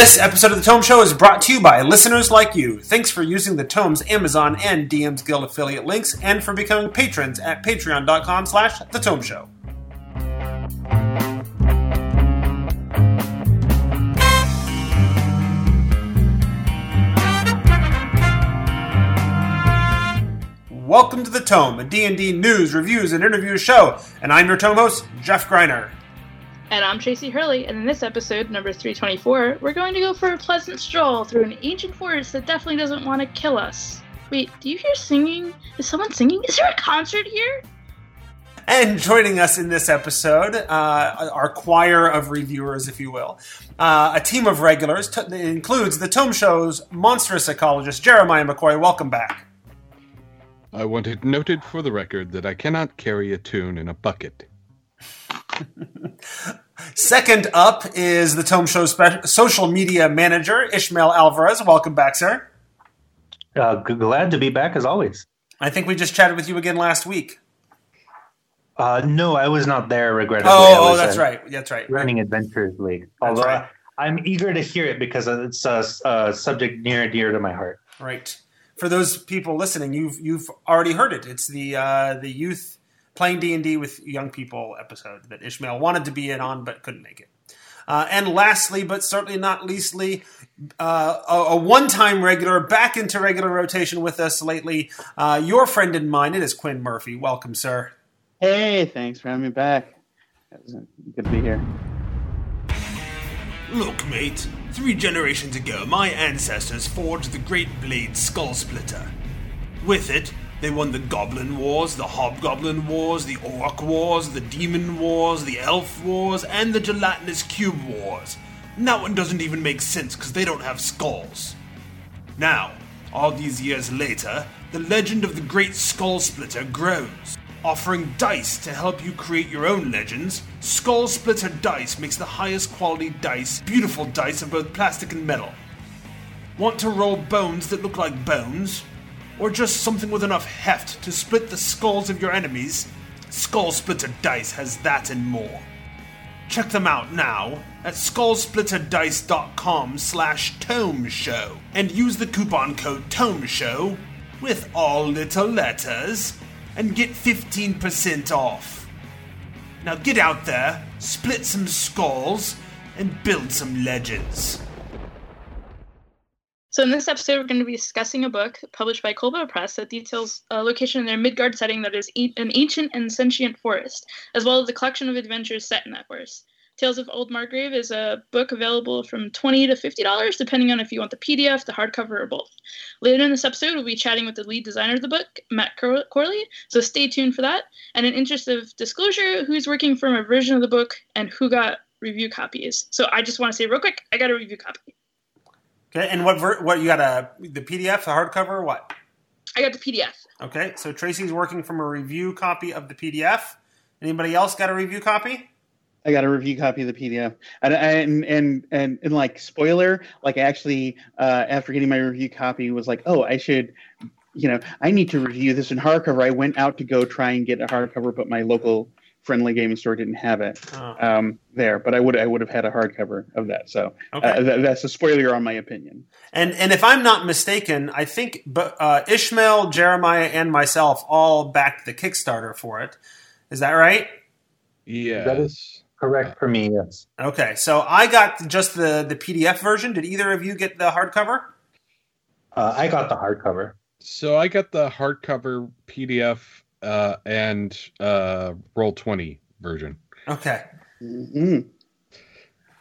This episode of The Tome Show is brought to you by listeners like you. Thanks for using the Tomes Amazon and DM's Guild affiliate links and for becoming patrons at patreon.com slash The Show. Welcome to The Tome, a D&D news, reviews, and interviews show. And I'm your Tome host, Jeff Greiner. And I'm Tracy Hurley, and in this episode, number 324, we're going to go for a pleasant stroll through an ancient forest that definitely doesn't want to kill us. Wait, do you hear singing? Is someone singing? Is there a concert here? And joining us in this episode, uh, our choir of reviewers, if you will, uh, a team of regulars t- that includes the Tome Show's monstrous ecologist, Jeremiah McCoy. Welcome back. I want it noted for the record that I cannot carry a tune in a bucket. Second up is the Tome Show spe- social media manager, Ishmael Alvarez. Welcome back, sir. Uh, glad to be back as always. I think we just chatted with you again last week. Uh, no, I was not there, regrettably. Oh, oh, that's uh, right. That's right. Running Adventures League. That's Although right. I, am eager to hear it because it's a, a subject near and dear to my heart. Right. For those people listening, you've you've already heard it. It's the uh, the youth playing D and D with young people episode that Ishmael wanted to be in on but couldn't make it. Uh, and lastly, but certainly not leastly, uh, a, a one-time regular back into regular rotation with us lately. Uh, your friend and mine. It is Quinn Murphy. Welcome, sir. Hey, thanks for having me back. Good to be here. Look, mate. Three generations ago, my ancestors forged the great blade Skull Splitter. With it, they won the Goblin Wars, the Hobgoblin Wars, the Orc Wars, the Demon Wars, the Elf Wars, and the Gelatinous Cube Wars. And that one doesn't even make sense because they don't have skulls. Now, all these years later, the legend of the Great Skull Splitter grows. Offering dice to help you create your own legends, Skull Splitter Dice makes the highest quality dice, beautiful dice of both plastic and metal. Want to roll bones that look like bones? Or just something with enough heft to split the skulls of your enemies? Skull Splitter Dice has that and more. Check them out now at skullsplitterdice.com slash tome show and use the coupon code tome show with all little letters and get 15% off. Now get out there, split some skulls, and build some legends. So, in this episode, we're going to be discussing a book published by Kobold Press that details a location in their Midgard setting that is e- an ancient and sentient forest, as well as a collection of adventures set in that forest. Tales of Old Margreve is a book available from 20 to $50, depending on if you want the PDF, the hardcover, or both. Later in this episode, we'll be chatting with the lead designer of the book, Matt Cor- Corley, so stay tuned for that. And in interest of disclosure, who's working from a version of the book and who got review copies. So I just want to say real quick, I got a review copy. Okay, and what ver- what you got a the PDF, the hardcover, or what? I got the PDF. Okay, so Tracy's working from a review copy of the PDF. Anybody else got a review copy? I got a review copy of the PDF, and and and and, and like spoiler, like actually, uh, after getting my review copy, was like, oh, I should, you know, I need to review this in hardcover. I went out to go try and get a hardcover, but my local friendly gaming store didn't have it Oh, um, there. But I would I would have had a hardcover of that. So okay. uh, th- that's a spoiler on my opinion. And and if I'm not mistaken, I think uh, Ishmael, Jeremiah, and myself all backed the Kickstarter for it. Is that right? Yeah, That is- Correct for me, yes. Okay, so I got just the the PDF version. Did either of you get the hardcover? Uh, I got the hardcover. So I got the hardcover PDF uh, and uh, Roll Twenty version. Okay, Mhm.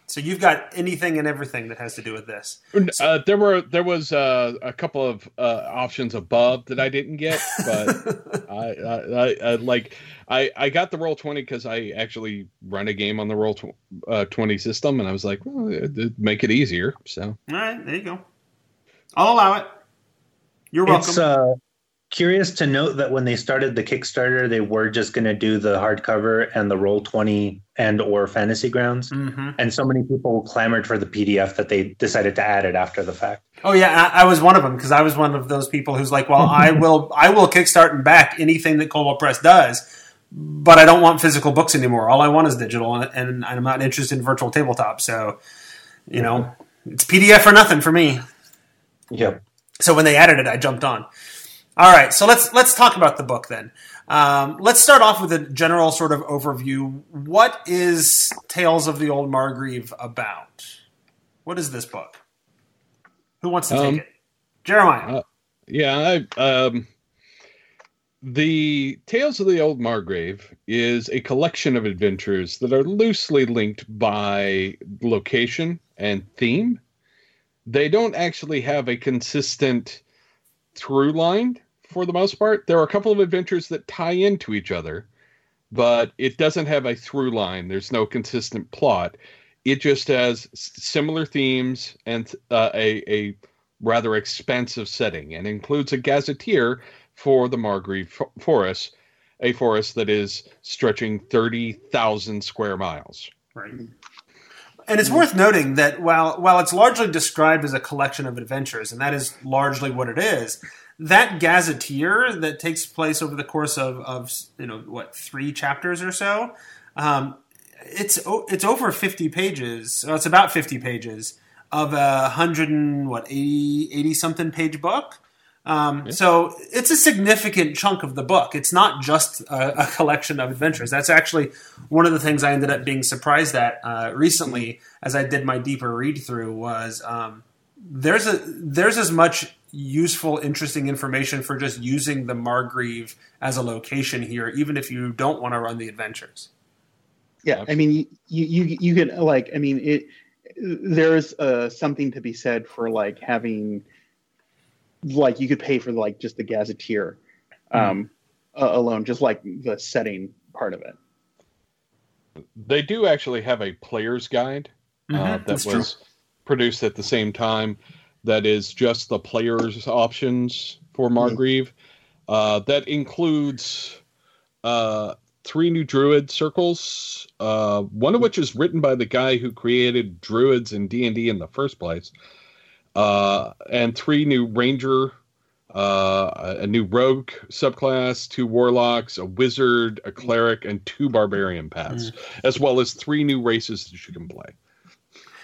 so you've got anything and everything that has to do with this. Uh, there were there was uh, a couple of uh, options above that I didn't get, but I, I, I, I like I, I got the Roll Twenty because I actually run a game on the Roll tw- uh, Twenty system, and I was like, well, it'd make it easier. So All right, there you go. I'll allow it. You're welcome. Curious to note that when they started the Kickstarter, they were just going to do the hardcover and the Roll Twenty and or Fantasy Grounds, hmm and so many people clamored for the PDF that they decided to add it after the fact. Oh yeah, I, I was one of them because I was one of those people who's like, well, I will, I will kickstart and back anything that Kobold Press does, but I don't want physical books anymore. All I want is digital, and, and I'm not interested in virtual tabletop. So, you know, It's PDF or nothing for me. Yep. So when they added it, I jumped on. All right, so let's let's talk about the book then. Um, let's start off with a general sort of overview. What is Tales of the Old Margreve about? What is this book? Who wants to Um, take it? Jeremiah. uh, Yeah, I, um, the Tales of the Old Margreve is a collection of adventures that are loosely linked by location and theme. They don't actually have a consistent through line for the most part. There are a couple of adventures that tie into each other, but it doesn't have a through line. There's no consistent plot. It just has similar themes and uh, a, a rather expansive setting and includes a gazetteer for the Margreve Forest, a forest that is stretching 30,000 square miles. Right. And it's worth noting that while while it's largely described as a collection of adventures, and that is largely what it is, that gazetteer that takes place over the course of, of you know what three chapters or so, um, it's it's over fifty pages. Well, it's about fifty pages of a hundred and what 80, 80 something page book. Um, So it's a significant chunk of the book. It's not just a, a collection of adventures. That's actually one of the things I ended up being surprised at uh, recently as I did my deeper read through was um, there's a there's as much useful, interesting information for just using the Margreve as a location here, even if you don't want to run the adventures. Yeah, I mean, you you you could like, I mean, it. There's uh, something to be said for like having, like, you could pay for like just the gazetteer, um, uh, alone, just like the setting part of it. They do actually have a player's guide uh, Mhm, that that's was produced at the same time. That is just the player's options for Margreve. Uh, that includes uh, three new druid circles, uh, one of which is written by the guy who created druids in D and D in the first place, uh, and three new ranger, uh, a new rogue subclass, two warlocks, a wizard, a cleric, and two barbarian paths, as well as three new races that you can play.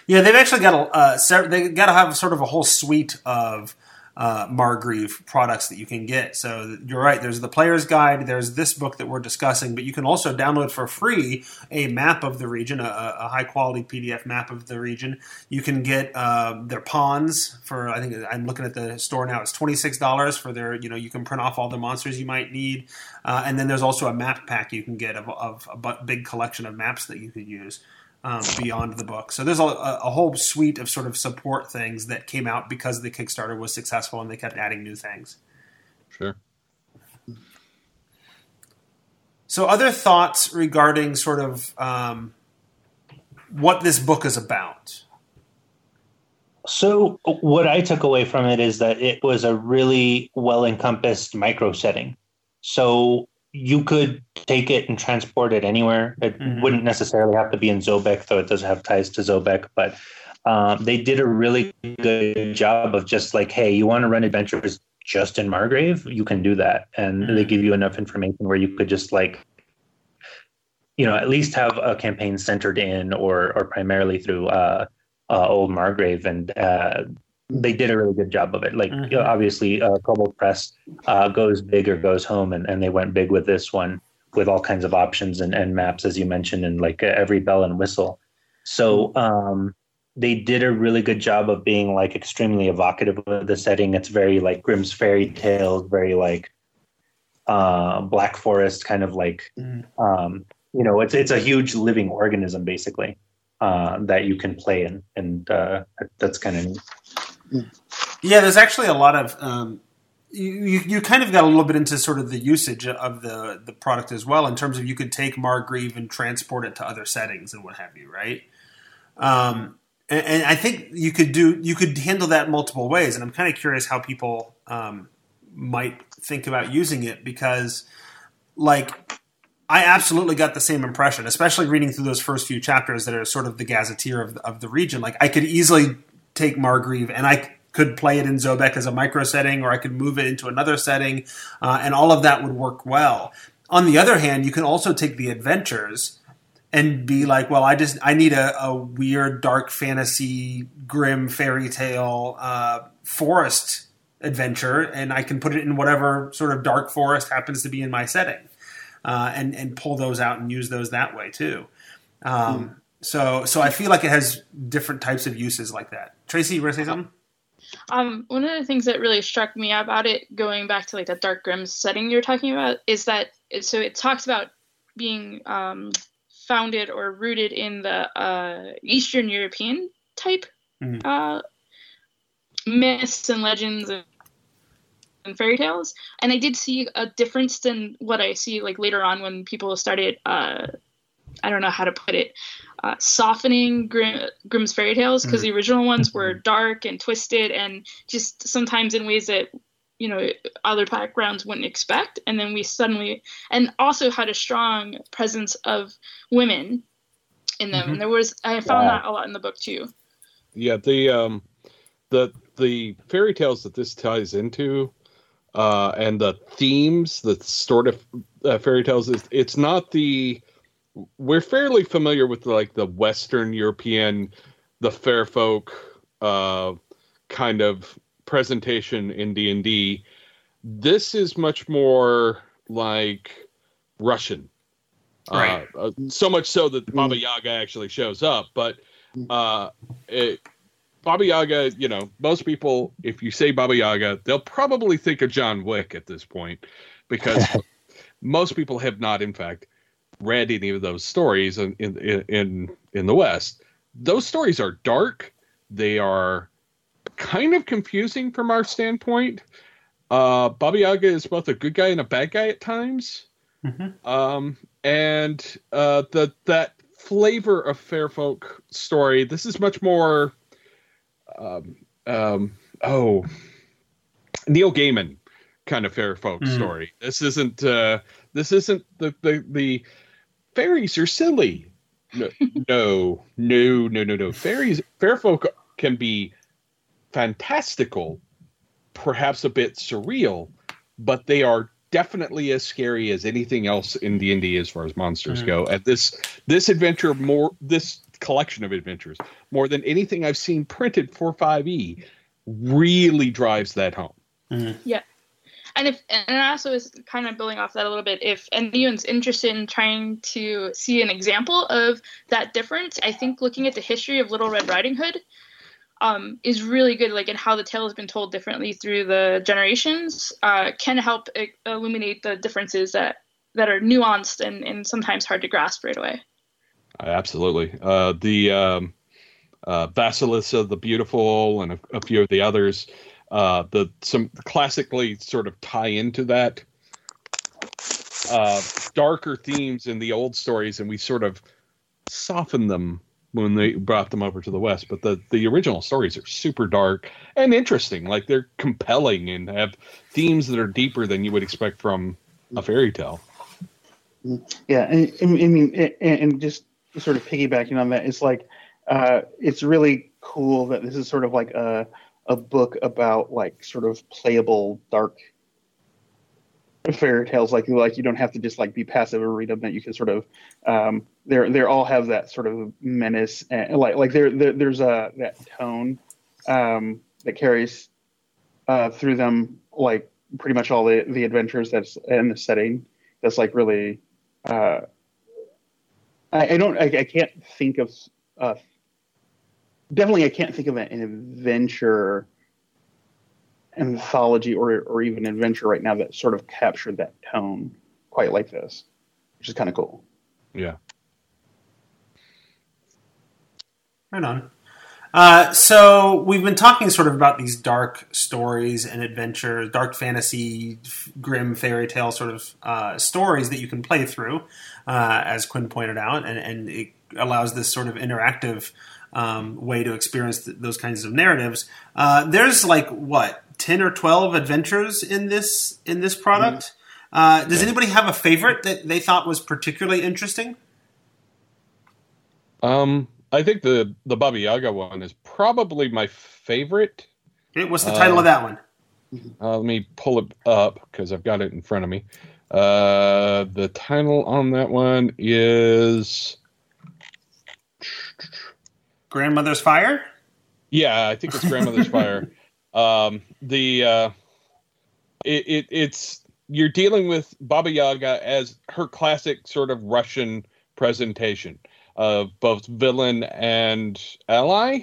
Yeah, they've actually got a uh, they got to have sort of a whole suite of uh, Margreve products that you can get. So you're right. There's the player's guide. There's this book that we're discussing, but you can also download for free a map of the region, a, a high quality PDF map of the region. You can get uh, their pawns for I think I'm looking at the store now. It's twenty six dollars for their you know you can print off all the monsters you might need, uh, and then there's also a map pack you can get of, of a big collection of maps that you could use um, beyond the book. So there's a, a whole suite of sort of support things that came out because the Kickstarter was successful and they kept adding new things. Sure. So, other thoughts regarding sort of um, what this book is about? So what I took away from it is that it was a really well encompassed micro setting. So you could take it and transport it anywhere. It Mhm. wouldn't necessarily have to be in Zobeck, though it does have ties to Zobeck. But um, they did a really good job of just like, hey, you want to run adventures just in Margreve? You can do that, and they give you enough information where you could just like, you know, at least have a campaign centered in or or primarily through. Uh, uh, old Margreve, and uh, they did a really good job of it. Like Mhm. know, obviously, uh, Kobold Press uh, goes big or goes home, and, and they went big with this one with all kinds of options and, and maps, as you mentioned, and like uh, every bell and whistle. So um, they did a really good job of being like extremely evocative of the setting. It's very like Grimm's fairy tales, very like uh, Black Forest, kind of like Mm. um, you know, it's it's a huge living organism basically uh, that you can play in, and uh, that's kind of neat. Yeah, there's actually a lot of. Um, you, you kind of got a little bit into sort of the usage of the, the product as well, in terms of you could take Margreve and transport it to other settings and what have you, right? Um, and, and I think you could do you could handle that multiple ways, and I'm kind of curious how people um, might think about using it because, like, I absolutely got the same impression, especially reading through those first few chapters that are sort of the gazetteer of, of the region. Like, I could easily take Margreve and I could play it in Zobeck as a micro setting, or I could move it into another setting, uh, and all of that would work well. On the other hand, you can also take the adventures and be like, well, I just I need a, a weird dark fantasy grim fairy tale uh, forest adventure, and I can put it in whatever sort of dark forest happens to be in my setting, uh, and and pull those out and use those that way too. Um, So so I feel like it has different types of uses like that. Tracy, you want to say something? Um, one of the things that really struck me about it, going back to like that dark grim setting you're talking about, is that it, so it talks about being um, founded or rooted in the uh, Eastern European type Mhm. uh, myths and legends and, and fairy tales, and I did see a difference than what I see like later on when people started. Uh, I don't know how to put it. Uh, softening Grim, Grimm's fairy tales because the original ones were dark and twisted and just sometimes in ways that you know other backgrounds wouldn't expect. And then we suddenly and also had a strong presence of women in them. And there was i found Wow. that a lot in the book too. Yeah, the um, the the fairy tales that this ties into, uh, and the themes, the sort of uh, fairy tales is it's not the we're fairly familiar with like the Western European, the fair folk, uh, kind of presentation in D and D. This is much more like Russian. Right. Uh, uh, so much so that Baba Yaga actually shows up, but uh, it, Baba Yaga, you know, most people, if you say Baba Yaga, they'll probably think of John Wick at this point because most people have not, in fact, read any of those stories in, in in in the West. Those stories are dark. They are kind of confusing from our standpoint. Uh, Baba Yaga is both a good guy and a bad guy at times. Mhm. Um, and uh, the that flavor of fair folk story. This is much more. Um, um, oh, Neil Gaiman kind of fair folk Mm. story. This isn't. Uh, this isn't the the the fairies are silly. No, no, no, no, no, no. Fairies, fair folk can be fantastical, perhaps a bit surreal, but they are definitely as scary as anything else in D and D as far as monsters Mhm. go. And this this adventure more this collection of adventures more than anything I've seen printed for 5e really drives that home. And if and also is kind of building off that a little bit if anyone's interested in trying to see an example of that difference i think looking at the history of little red riding hood um, is really good like and how the tale has been told differently through the generations uh, can help uh, illuminate the differences that that are nuanced and, and sometimes hard to grasp right away Absolutely. Uh, the um, uh, Vasilisa the Beautiful and a, a few of the others, uh, the some classically sort of tie into that uh, darker themes in the old stories, and we sort of soften them when they brought them over to the West. But the the original stories are super dark and interesting. Like they're compelling and have themes that are deeper than you would expect from a fairy tale. Yeah, I mean, and just sort of piggybacking on that, it's like uh, it's really cool that this is sort of like a a book about like sort of playable dark fairy tales. Like like you don't have to just like be passive or read them. That you can sort of um, they're they all have that sort of menace and like like there there there's a that tone um, that carries uh, through them like pretty much all the the adventures that's in the setting. That's like really uh, I, I don't I, I can't think of uh, definitely I can't think of an adventure anthology or or even adventure right now that sort of captured that tone quite like this, which is kind of cool. Yeah. Right on. Uh, so we've been talking sort of about these dark stories and adventures, dark fantasy, f- grim fairy tale sort of uh, stories that you can play through, uh, as Quinn pointed out, and, and it allows this sort of interactive um, way to experience th- those kinds of narratives. Uh, there's like what ten or twelve adventures in this in this product. Uh, does anybody have a favorite that they thought was particularly interesting? Um, I think the the Baba Yaga one is probably my favorite. Okay, What's the title Uh, of that one? Uh, let me pull it up because I've got it in front of me. Uh, the title on that one is Grandmother's Fire. Yeah, I think it's Grandmother's Fire. Um, the uh, it, it it's you're dealing with Baba Yaga as her classic sort of Russian presentation of both villain and ally.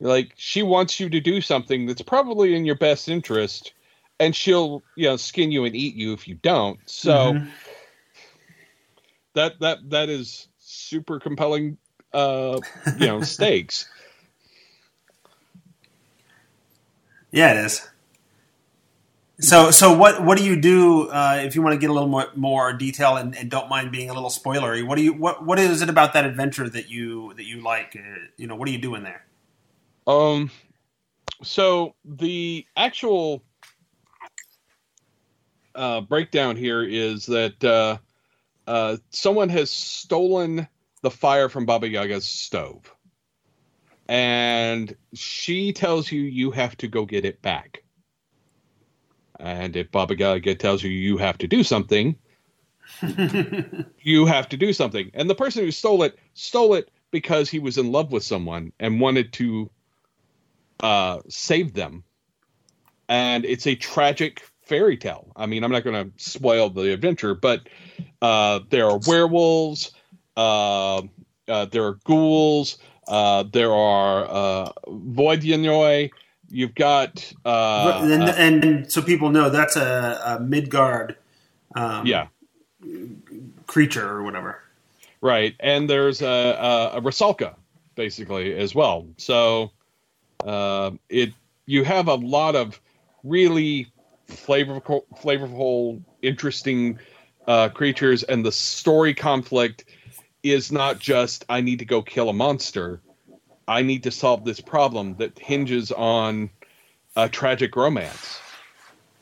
Like she wants you to do something that's probably in your best interest, and she'll you know skin you and eat you if you don't. So Mhm. that that that is super compelling. Uh, you know stakes. Yeah, it is. So, so what what do you do uh, if you want to get a little more more detail and, and don't mind being a little spoilery? What do you what what is it about that adventure that you that you like? Uh, you know, what are you doing there? Um, so the actual uh, breakdown here is that uh, uh, someone has stolen the fire from Baba Yaga's stove, and she tells you you have to go get it back. And if Baba Yaga tells you you have to do something, you have to do something. And the person who stole it stole it because he was in love with someone and wanted to uh, save them. And it's a tragic fairy tale. I mean, I'm not going to spoil the adventure, but uh, there are werewolves, uh, uh, there are ghouls, uh, there are uh, Vodyanoi. You've got uh, and, uh, and, and so people know that's a, a Midgard, um, yeah, creature or whatever. right, and there's a, a, a Rusalka basically as well. So uh, it you have a lot of really flavorful, flavorful, interesting uh, creatures, and the story conflict is not just I need to go kill a monster. I need to solve this problem that hinges on a tragic romance.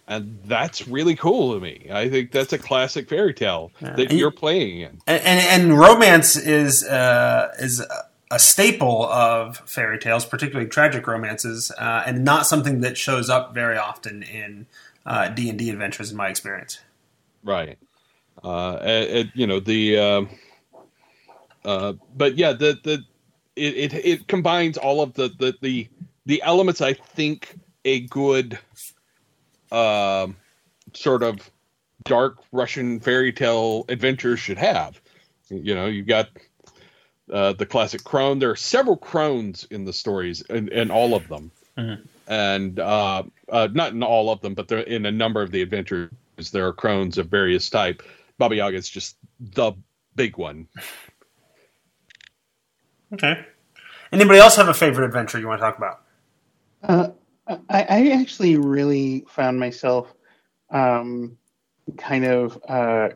And that's really cool to me. I think that's a classic fairy tale that And you- you're playing in. And and, and romance is uh, is a- staple of fairy tales, particularly tragic romances, uh, and not something that shows up very often in uh, D and D adventures, in my experience. right uh it, it- you know the um uh but yeah the the it, it it combines all of the the the the elements i think a good um sort of dark russian fairy tale adventure should have. You know you've got uh the classic crone. There are several crones in the stories and and all of them. Mhm. and uh, uh not in all of them but they're in a number of the adventures there are crones of various type. Baba yaga is just the big one Okay. Anybody else have a favorite adventure you want to talk about? Uh, I, I actually really found myself um, kind of uh,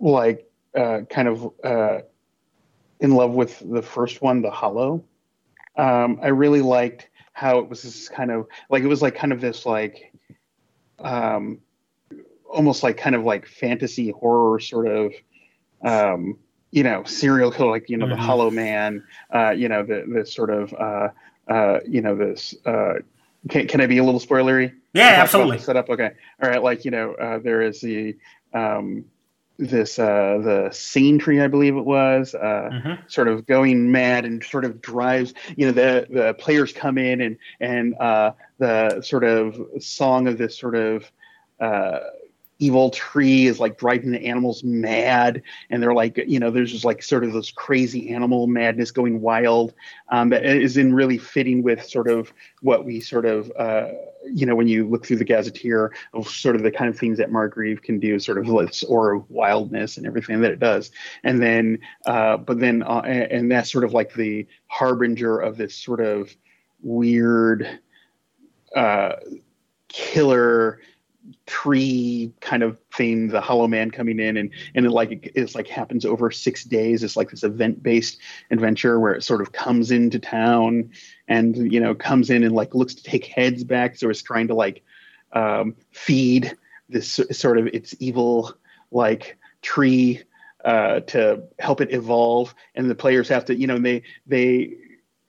like uh, kind of uh, in love with the first one, The Hollow. Um, I really liked how it was this kind of like it was like kind of this like um, almost like kind of like fantasy horror sort of um, you know serial killer like you know Mhm. the Hollow Man uh, you know the this sort of uh, uh, you know this uh, can, can I be a little spoilery? Yeah, absolutely. Set up. Okay. All right. Like you know, uh, there is the um, this uh, the scene tree, I believe it was, uh, Mhm. sort of going mad and sort of drives. You know, the the players come in and and uh, the sort of song of this sort of uh, evil tree is like driving the animals mad and they're like you know there's just like sort of this crazy animal madness going wild um, that is in really fitting with sort of what we sort of uh, you know when you look through the gazetteer of sort of the kind of things that margreve can do sort of this aura wildness and everything that it does. And then uh, but then uh, and and that's sort of like the harbinger of this sort of weird uh, killer tree kind of thing the hollow man coming in and and it like it's like happens over six days. It's like this event based adventure where it sort of comes into town and you know comes in and like looks to take heads back. So it's trying to like um, feed this sort of its evil like tree uh, to help it evolve. And the players have to you know they they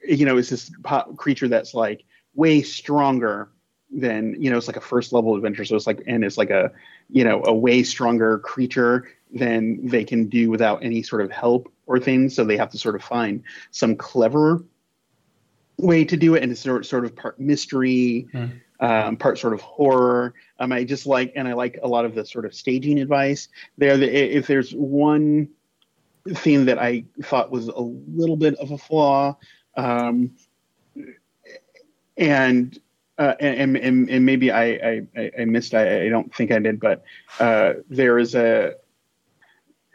you know it's this creature that's like way stronger then you know it's like a first level adventure. So it's like and it's like a you know a way stronger creature than they can do without any sort of help or things. So they have to sort of find some clever way to do it, and it's sort sort of part mystery, Hmm. um, part sort of horror. Um, I just like and I like a lot of the sort of staging advice there. If there's one theme that I thought was a little bit of a flaw, um, and uh, and, and and maybe I I, I missed I, I don't think I did, but uh, there is a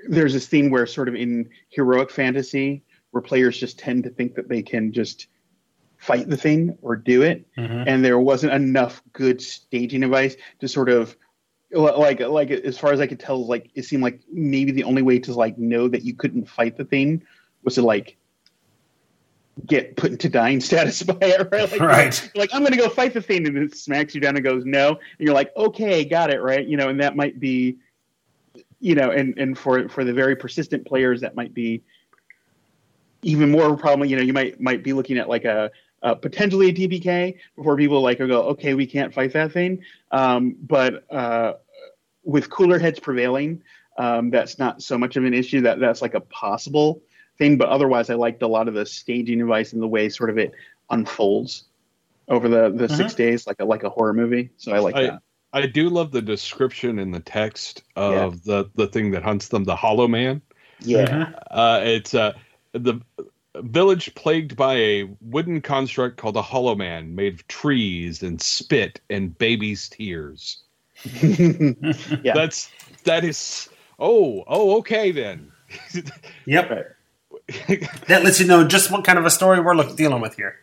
there's this theme where sort of in heroic fantasy where players just tend to think that they can just fight the thing or do it, Mhm. and there wasn't enough good staging advice to sort of like like as far as I could tell, like it seemed like maybe the only way to like know that you couldn't fight the thing was to like get put into dying status by it, right? Like, Right. Like I'm gonna go fight the thing, and it smacks you down and goes no, and you're like, okay, got it, right? You know, and that might be, you know, and and for for the very persistent players, that might be even more of a problem. You know, you might might be looking at like a. Uh, potentially a TPK before people like go, okay, we can't fight that thing. Um, but uh, with cooler heads prevailing, um, that's not so much of an issue. That that's like a possible thing. But otherwise, I liked a lot of the staging advice and the way sort of it unfolds over the the six days, like a like a horror movie. So I like I- that. I do love the description in the text of the the thing that hunts them, the Hollow Man. Yeah, Mhm. Uh, it's uh, the village plagued by a wooden construct called a Hollow Man, made of trees and spit and babies' tears. Yeah. That's that is. Oh, oh, okay then. Yep. Right. That lets you know just what kind of a story we're look, dealing with here.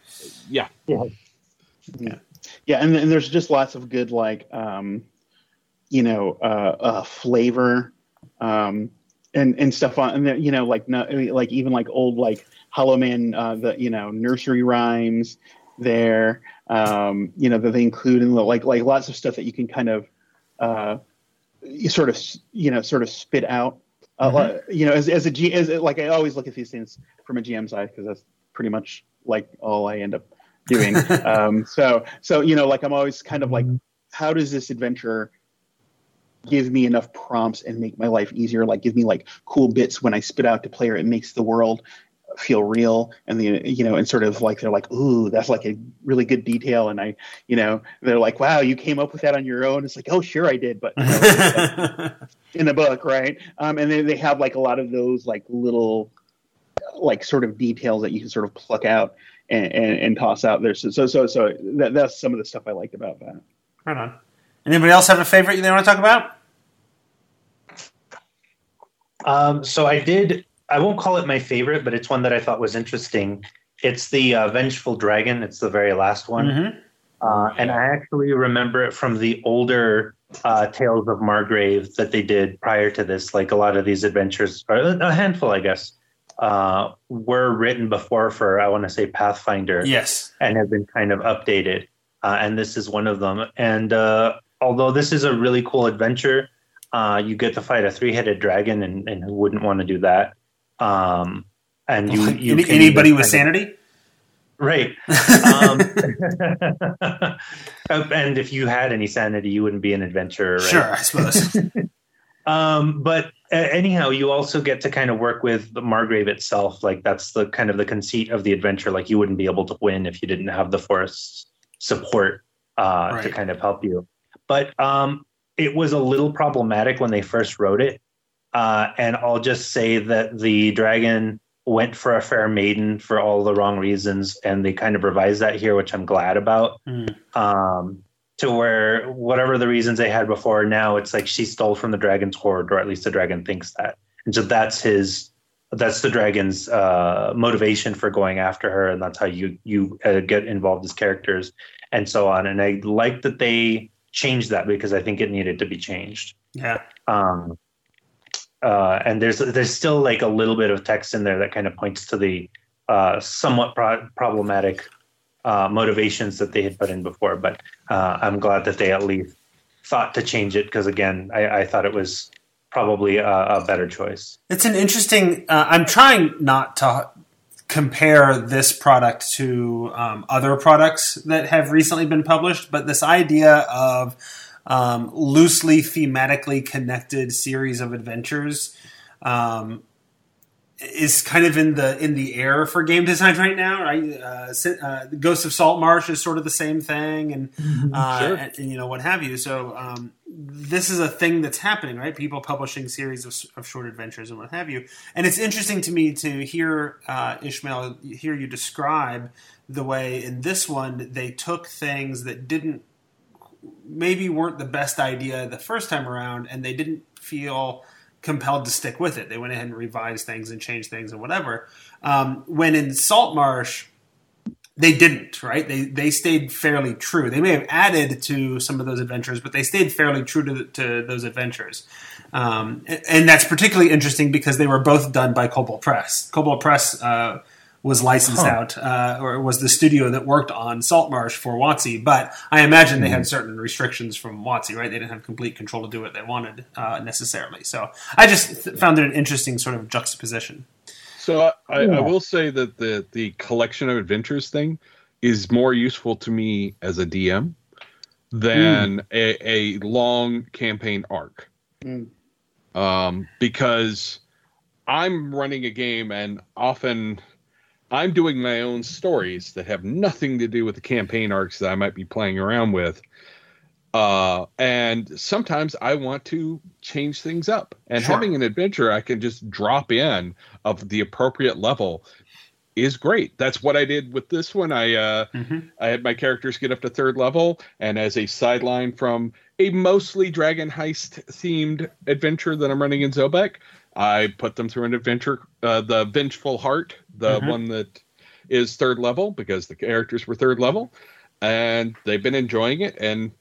yeah, yeah, and, and there's just lots of good like um, you know uh, uh, flavor um, and and stuff on and then, you know like no, like even like old like Hollow Man uh, the you know nursery rhymes there um, you know that they include in the like like lots of stuff that you can kind of uh, you sort of you know sort of spit out uh, like, you know as as a G as like I always look at these things from a GM side because that's pretty much like all I end up doing. um, so so you know like I'm always kind of like how does this adventure give me enough prompts and make my life easier? Like give me like cool bits when I spit out to player it makes the world feel real and the you know and sort of like they're like ooh that's like a really good detail and I you know they're like wow you came up with that on your own it's like oh sure I did but you know, in the book, right? Um, and then they have like a lot of those like little like sort of details that you can sort of pluck out and, and, and toss out there. So so so, so that, that's some of the stuff I liked about that. right on. Anybody else have a favorite they want to talk about? Um, so I did. I won't call it my favorite, but it's one that I thought was interesting. It's the uh, Vengeful Dragon. It's the very last one, Mhm. uh, and I actually remember it from the older uh, Tales of Margreve that they did prior to this. Like a lot of these adventures, or a handful, I guess, uh, were written before for I want to say Pathfinder Yes. and have been kind of updated. Uh, and this is one of them. And uh, although this is a really cool adventure, uh, you get to fight a three-headed dragon, and, and who wouldn't want to do that? Um, and you, you Any, anybody with sanity? right? Um, and if you had any sanity, you wouldn't be an adventurer, right? Sure, I suppose. Um, but uh, anyhow, you also get to kind of work with the Margreve itself. Like that's the kind of the conceit of the adventure. Like you wouldn't be able to win if you didn't have the forest support uh, to kind of help you. But um, it was a little problematic when they first wrote it. Uh, and I'll just say that the dragon went for a fair maiden for all the wrong reasons, and they kind of revised that here, which I'm glad about Hmm. um, to where whatever the reasons they had before, now it's like she stole from the dragon's hoard, or at least the dragon thinks that, and so that's his, that's the dragon's uh, motivation for going after her, and that's how you you uh, get involved as characters and so on. And I like that they changed that because I think it needed to be changed. yeah. Um, uh, and there's there's still like a little bit of text in there that kind of points to the uh, somewhat pro- problematic uh, motivations that they had put in before. But uh, I'm glad that they at least thought to change it because again, I, I thought it was probably a, a better choice. It's an interesting. Uh, I'm trying not to compare this product to um, other products that have recently been published, but this idea of um, loosely thematically connected series of adventures um, is kind of in the in the air for game design right now. Right, uh, uh, Ghost of Saltmarsh is sort of the same thing, and, uh, Sure. and, and, you know what have you. So um, this is a thing that's happening, right? People publishing series of, of short adventures and what have you. And it's interesting to me to hear uh, Ishmael hear you describe the way in this one they took things that didn't maybe weren't the best idea the first time around, and they didn't feel compelled to stick with it. They went ahead and revised things and changed things and whatever. Um, when in Saltmarsh, they didn't, right? They they stayed fairly true. They may have added to some of those adventures, but they stayed fairly true to, to those adventures. Um, and, and that's particularly interesting because they were both done by Kobold Press. Kobold Press uh, was licensed Huh. out, uh, or was the studio that worked on Saltmarsh for WotC. But I imagine they had certain restrictions from WotC, right? They didn't have complete control to do what they wanted uh, necessarily. So I just th- found it an interesting sort of juxtaposition. So I, I, I will say that the the collection of adventures thing is more useful to me as a DM than a, a long campaign arc. Mm. Um, because I'm running a game and often I'm doing my own stories that have nothing to do with the campaign arcs that I might be playing around with. Uh, and sometimes I want to change things up. And Sure. having an adventure I can just drop in of the appropriate level is great. That's what I did with this one. I uh, Mhm. I had my characters get up to third level, and as a sideline from a mostly dragon heist themed adventure that I'm running in Zobeck, I put them through an adventure, uh, the Vengeful Heart, the Mhm. one that is third level because the characters were third level, and they've been enjoying it. And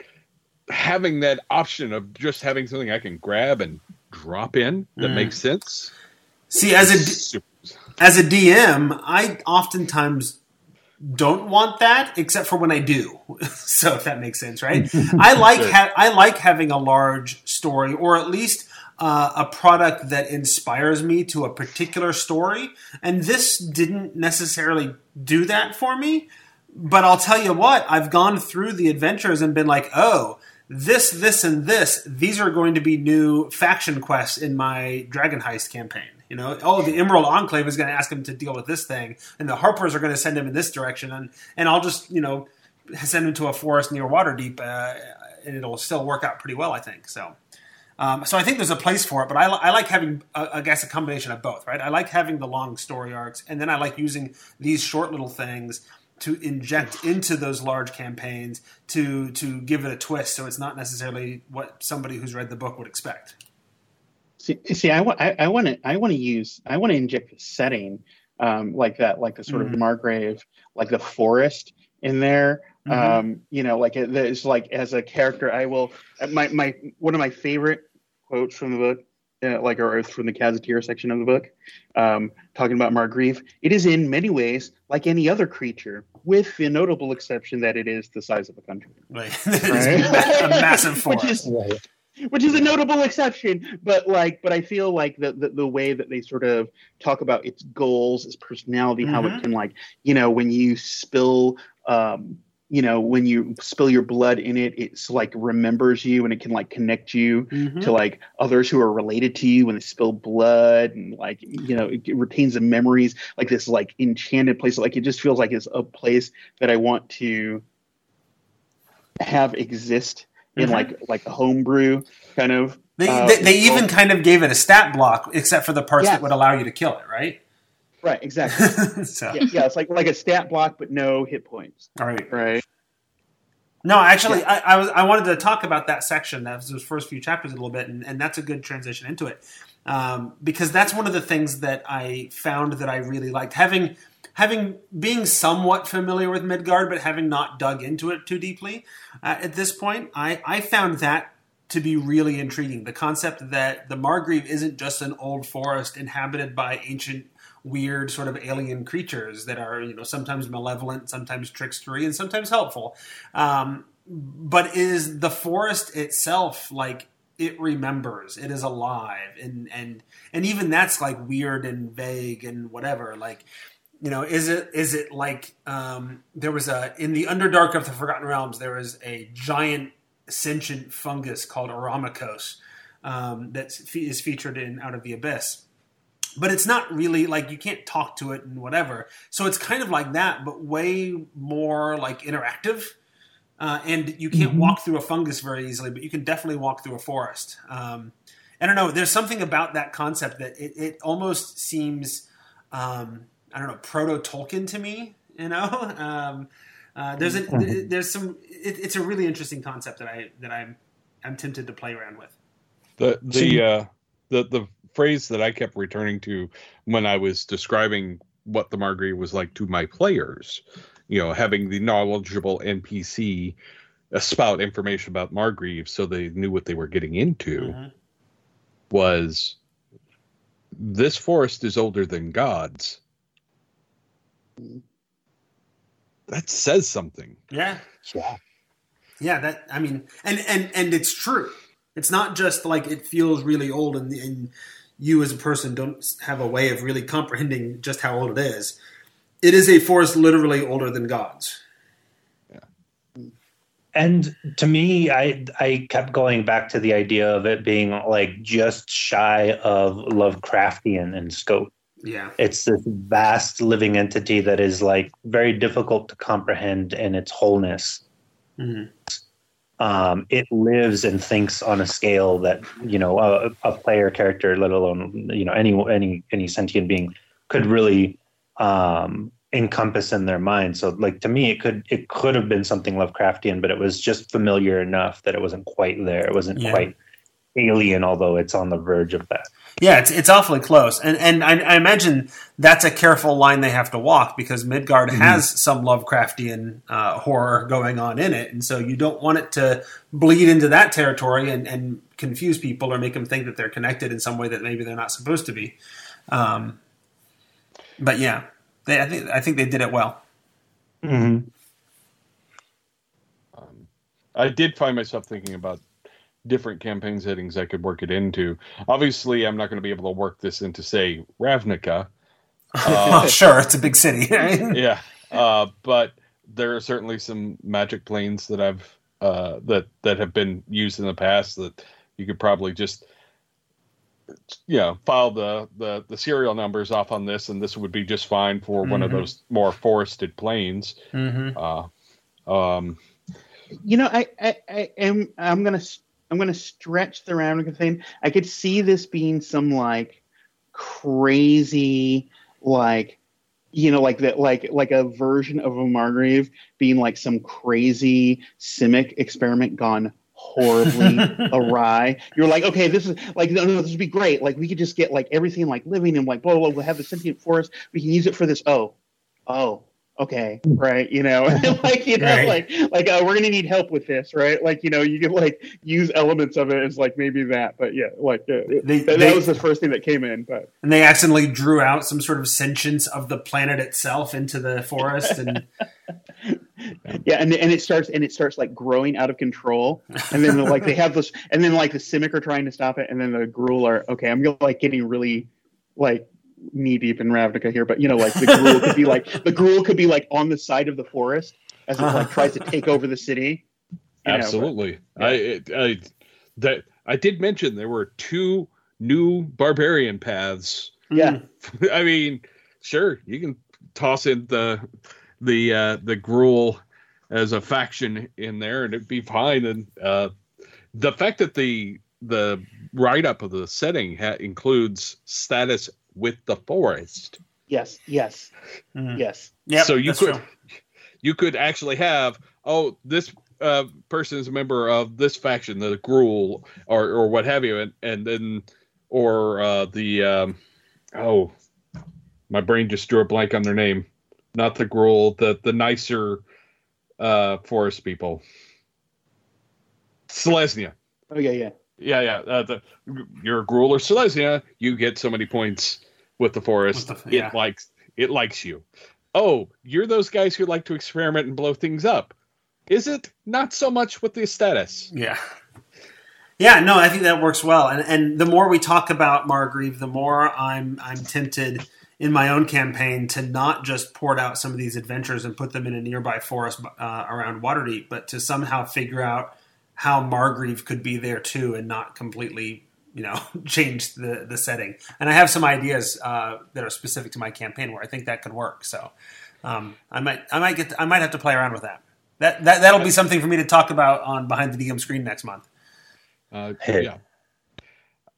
having that option of just having something I can grab and drop in that Mm. makes sense. See, as a super- as a DM, I oftentimes don't want that, except for when I do. so if that makes sense, right? I like ha- I like having a large story, or at least uh, a product that inspires me to a particular story. And this didn't necessarily do that for me. But I'll tell you what, I've gone through the adventures and been like, oh, this, this, and this, these are going to be new faction quests in my Dragon Heist campaign. You know, oh, the Emerald Enclave is going to ask him to deal with this thing, and the Harpers are going to send him in this direction, and and I'll just you know send him to a forest near Waterdeep, uh, and it'll still work out pretty well, I think. So. Um, so I think there's a place for it, but I, I like having, uh, I guess, a combination of both, right? I like having the long story arcs, and then I like using these short little things to inject into those large campaigns to to give it a twist, so it's not necessarily what somebody who's read the book would expect. See, see, I want, I want to, I want to use, I want to inject the setting, um, like that, like the sort of Mhm. Margreve, like the forest in there. Mhm. Um, you know, like it- there's like as a character, I will. My my one of my favorite quotes from the book, uh, like or from the gazetteer section of the book, um, talking about Margreve. It is in many ways like any other creature, with the notable exception that it is the size of a country. Right? Right? a massive Which is Right. which is a notable exception but like but i feel like the, the the way that they sort of talk about its goals its personality how Mhm. it can like you know when you spill um you know when you spill your blood in it it's like remembers you and it can like connect you Mhm. to like others who are related to you when they spill blood and like you know it, it retains the memories like this like enchanted place like it just feels like it's a place that i want to have exist in Mhm. like like a homebrew kind of They, uh, they, they even kind of gave it a stat block, except for the parts Yes. that would allow you to kill it, right? Right exactly so, yeah, yeah it's like like a stat block but no hit points all right. right No, actually, I, I was I wanted to talk about that section, that was those first few chapters, a little bit, and, and that's a good transition into it, um, because that's one of the things that I found that I really liked having having being somewhat familiar with Midgard, but having not dug into it too deeply uh, at this point. I I found that to be really intriguing. The concept that the Margreve isn't just an old forest inhabited by ancient weird sort of alien creatures that are you know sometimes malevolent sometimes trickstery and sometimes helpful um, but is the forest itself like it remembers it is alive and and and even that's like weird and vague and whatever like you know, is it is it like um, there was a in the Underdark of the Forgotten Realms there was a giant sentient fungus called Araumycos um, that is featured in Out of the Abyss. But it's not really like you can't talk to it and whatever. So it's kind of like that, but way more like interactive. Uh, and you can't Mhm. walk through a fungus very easily, but you can definitely walk through a forest. Um, I don't know. There's something about that concept that it, it almost seems, um, I don't know, proto Tolkien to me. You know, um, uh, there's a, Mhm. there's some. It, it's a really interesting concept that I that I'm I'm tempted to play around with. The the uh, the the phrase that I kept returning to when I was describing what the Margreve was like to my players, you know, having the knowledgeable NPC spout information about Margreve so they knew what they were getting into Mhm. was this forest is older than God's. That says something. Yeah, Yeah. yeah. That I mean, and and and it's true. It's not just like it feels really old, and, and you as a person don't have a way of really comprehending just how old it is. It is a force literally older than God's. Yeah. And to me, I I kept going back to the idea of it being like just shy of Lovecraftian in scope. Yeah, It's this vast living entity that is like very difficult to comprehend in its wholeness. Mhm. Um, it lives and thinks on a scale that you know a, a player character, let alone you know any any any sentient being, could really um, encompass in their mind. So, like to me, it could it could have been something Lovecraftian, but it was just familiar enough that it wasn't quite there. It wasn't Yeah. quite alien, although it's on the verge of that. yeah. It's it's awfully close, and and I, I imagine that's a careful line they have to walk because Midgard has some Lovecraftian uh, horror going on in it, and so you don't want it to bleed into that territory and, and confuse people or make them think that they're connected in some way that maybe they're not supposed to be. Um, but yeah, they, I think I think they did it well. Mm-hmm. Um, I did find myself thinking about different campaign settings I could work it into. Obviously, I'm not going to be able to work this into, say, Ravnica. Uh, sure, it's a big city. yeah, uh, but there are certainly some magic planes that I've uh, that that have been used in the past that you could probably just you know file the, the the serial numbers off on this, and this would be just fine for one of Mhm. those more forested plains. mm-hmm. Uh, um, You know, I, I, I am. I'm gonna. I'm gonna stretch the Ravnica thing. I could see this being some like crazy, like, you know, like that, like like a version of a Margreve being like some crazy Simic experiment gone horribly awry. You're like, okay, this is like, no, no, this would be great. Like, we could just get like everything like living and like, blah, blah, blah. We'll have the sentient forest. We can use it for this. Oh, oh, okay, right. You know, like, you know, Right. like, like, uh, we're to need help with this, right? Like, you know, you can like use elements of it as like maybe that, but yeah, like, uh, They- that, they- was the first thing that came in, but and they accidentally drew out some sort of sentience of the planet itself into the forest, and yeah, and and it starts and it starts like growing out of control, and then like they have this, and then like the Simic are trying to stop it, and then the Gruul are okay. I'm like getting really like knee deep in Ravnica here, but you know, like the Gruul could be like the Gruul could be like on the side of the forest as it like tries to take over the city. you know, but- Absolutely. I, I that I did mention there were two new barbarian paths. Yeah. I mean, sure, you can toss in the the uh, the Gruul as a faction in there, and it'd be fine. And uh, the fact that the the write up of the setting ha- includes status with the forest, Yes, yes, Mhm. yes. yeah, so you could true. you could actually have oh this uh, person is a member of this faction, the Gruul, or or what have you, and and then or uh, the um, oh my brain just drew a blank on their name, not the Gruul, the the nicer uh, forest people, Selesnya. Oh yeah, yeah. Yeah, yeah. Uh, the, you're a Gruul or Selesnya, you get so many points with the forest. With the- yeah. It likes it likes you. Oh, you're those guys who like to experiment and blow things up. Is it not so much with the status? Yeah. Yeah, no, I think that works well. And and the more we talk about Margreve, the more I'm I'm tempted in my own campaign to not just port out some of these adventures and put them in a nearby forest uh, around Waterdeep, but to somehow figure out how Margreve could be there too and not completely, you know, change the the setting. And I have some ideas uh, that are specific to my campaign where I think that could work. So um, I might I might get to, I might have to play around with that. That that that'll be something for me to talk about on behind the DM screen next month. Uh, Yeah.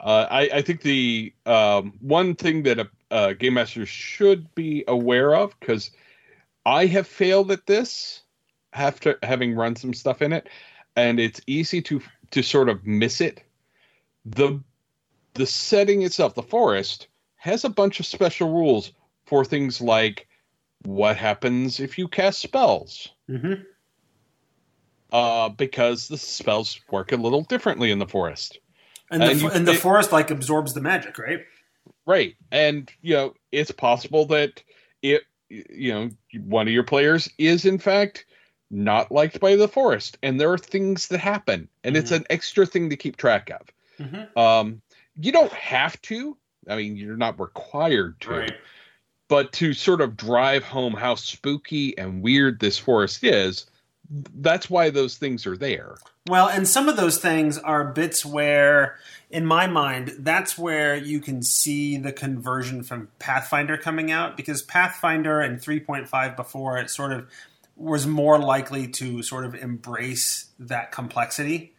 Uh, I, I think the um, one thing that a, a game master should be aware of, because I have failed at this after having run some stuff in it, and it's easy to to sort of miss it. The the setting itself, the forest, has a bunch of special rules for things like what happens if you cast spells Mm-hmm. uh, because the spells work a little differently in the forest. And the, And you- and the it- forest like absorbs the magic, right? Right. And, you know, it's possible that it, you know, one of your players is, in fact, not liked by the forest. And there are things that happen. And it's an extra thing to keep track of. Mm-hmm. Um, you don't have to. I mean, you're not required to. Right. But to sort of drive home how spooky and weird this forest is, that's why those things are there. Well, and some of those things are bits where, in my mind, that's where you can see the conversion from Pathfinder coming out because Pathfinder and 3.5 before it sort of was more likely to sort of embrace that complexity.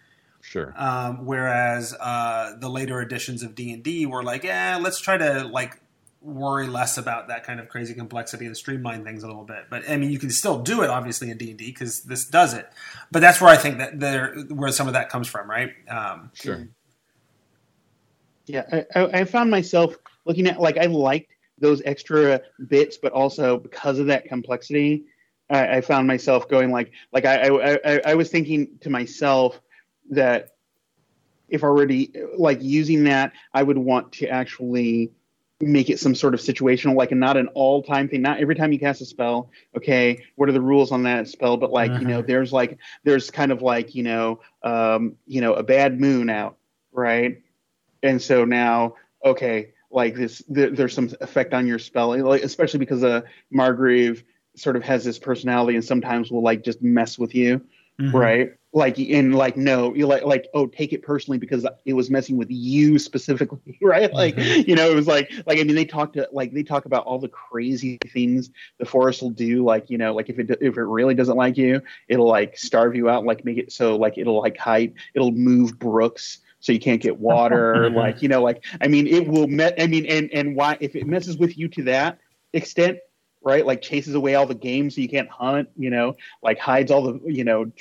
Sure. Um, whereas uh, the later editions of D and D were like, yeah, let's try to like worry less about that kind of crazy complexity and streamline things a little bit. But I mean, you can still do it obviously in D and D because this does it. But that's where I think that there where some of that comes from, right? Um, Sure. Yeah, I, I I found myself looking at like I liked those extra bits, but also because of that complexity, I, I found myself going like like I, I I I was thinking to myself that if already like using that, I would want to actually make it some sort of situational, like and not an all time thing. Not every time you cast a spell, okay, what are the rules on that spell? But like you know, there's like there's kind of like you know um, you know a bad moon out, right? and so now okay like this there, there's some effect on your spell like especially because uh margreve sort of has this personality and sometimes will like just mess with you right like and like no you like like oh take it personally because it was messing with you specifically right? Mm-hmm. Like you know it was like like i mean they talk to like they talk about all the crazy things the forest will do like you know like if it if it really doesn't like you it'll like starve you out like make it so like it'll like hide it'll move brooks so you can't get water mm-hmm. like you know like i mean it will met i mean and and why if it messes with you to that extent right? Like chases away all the game so you can't hunt you know? Like hides all the you know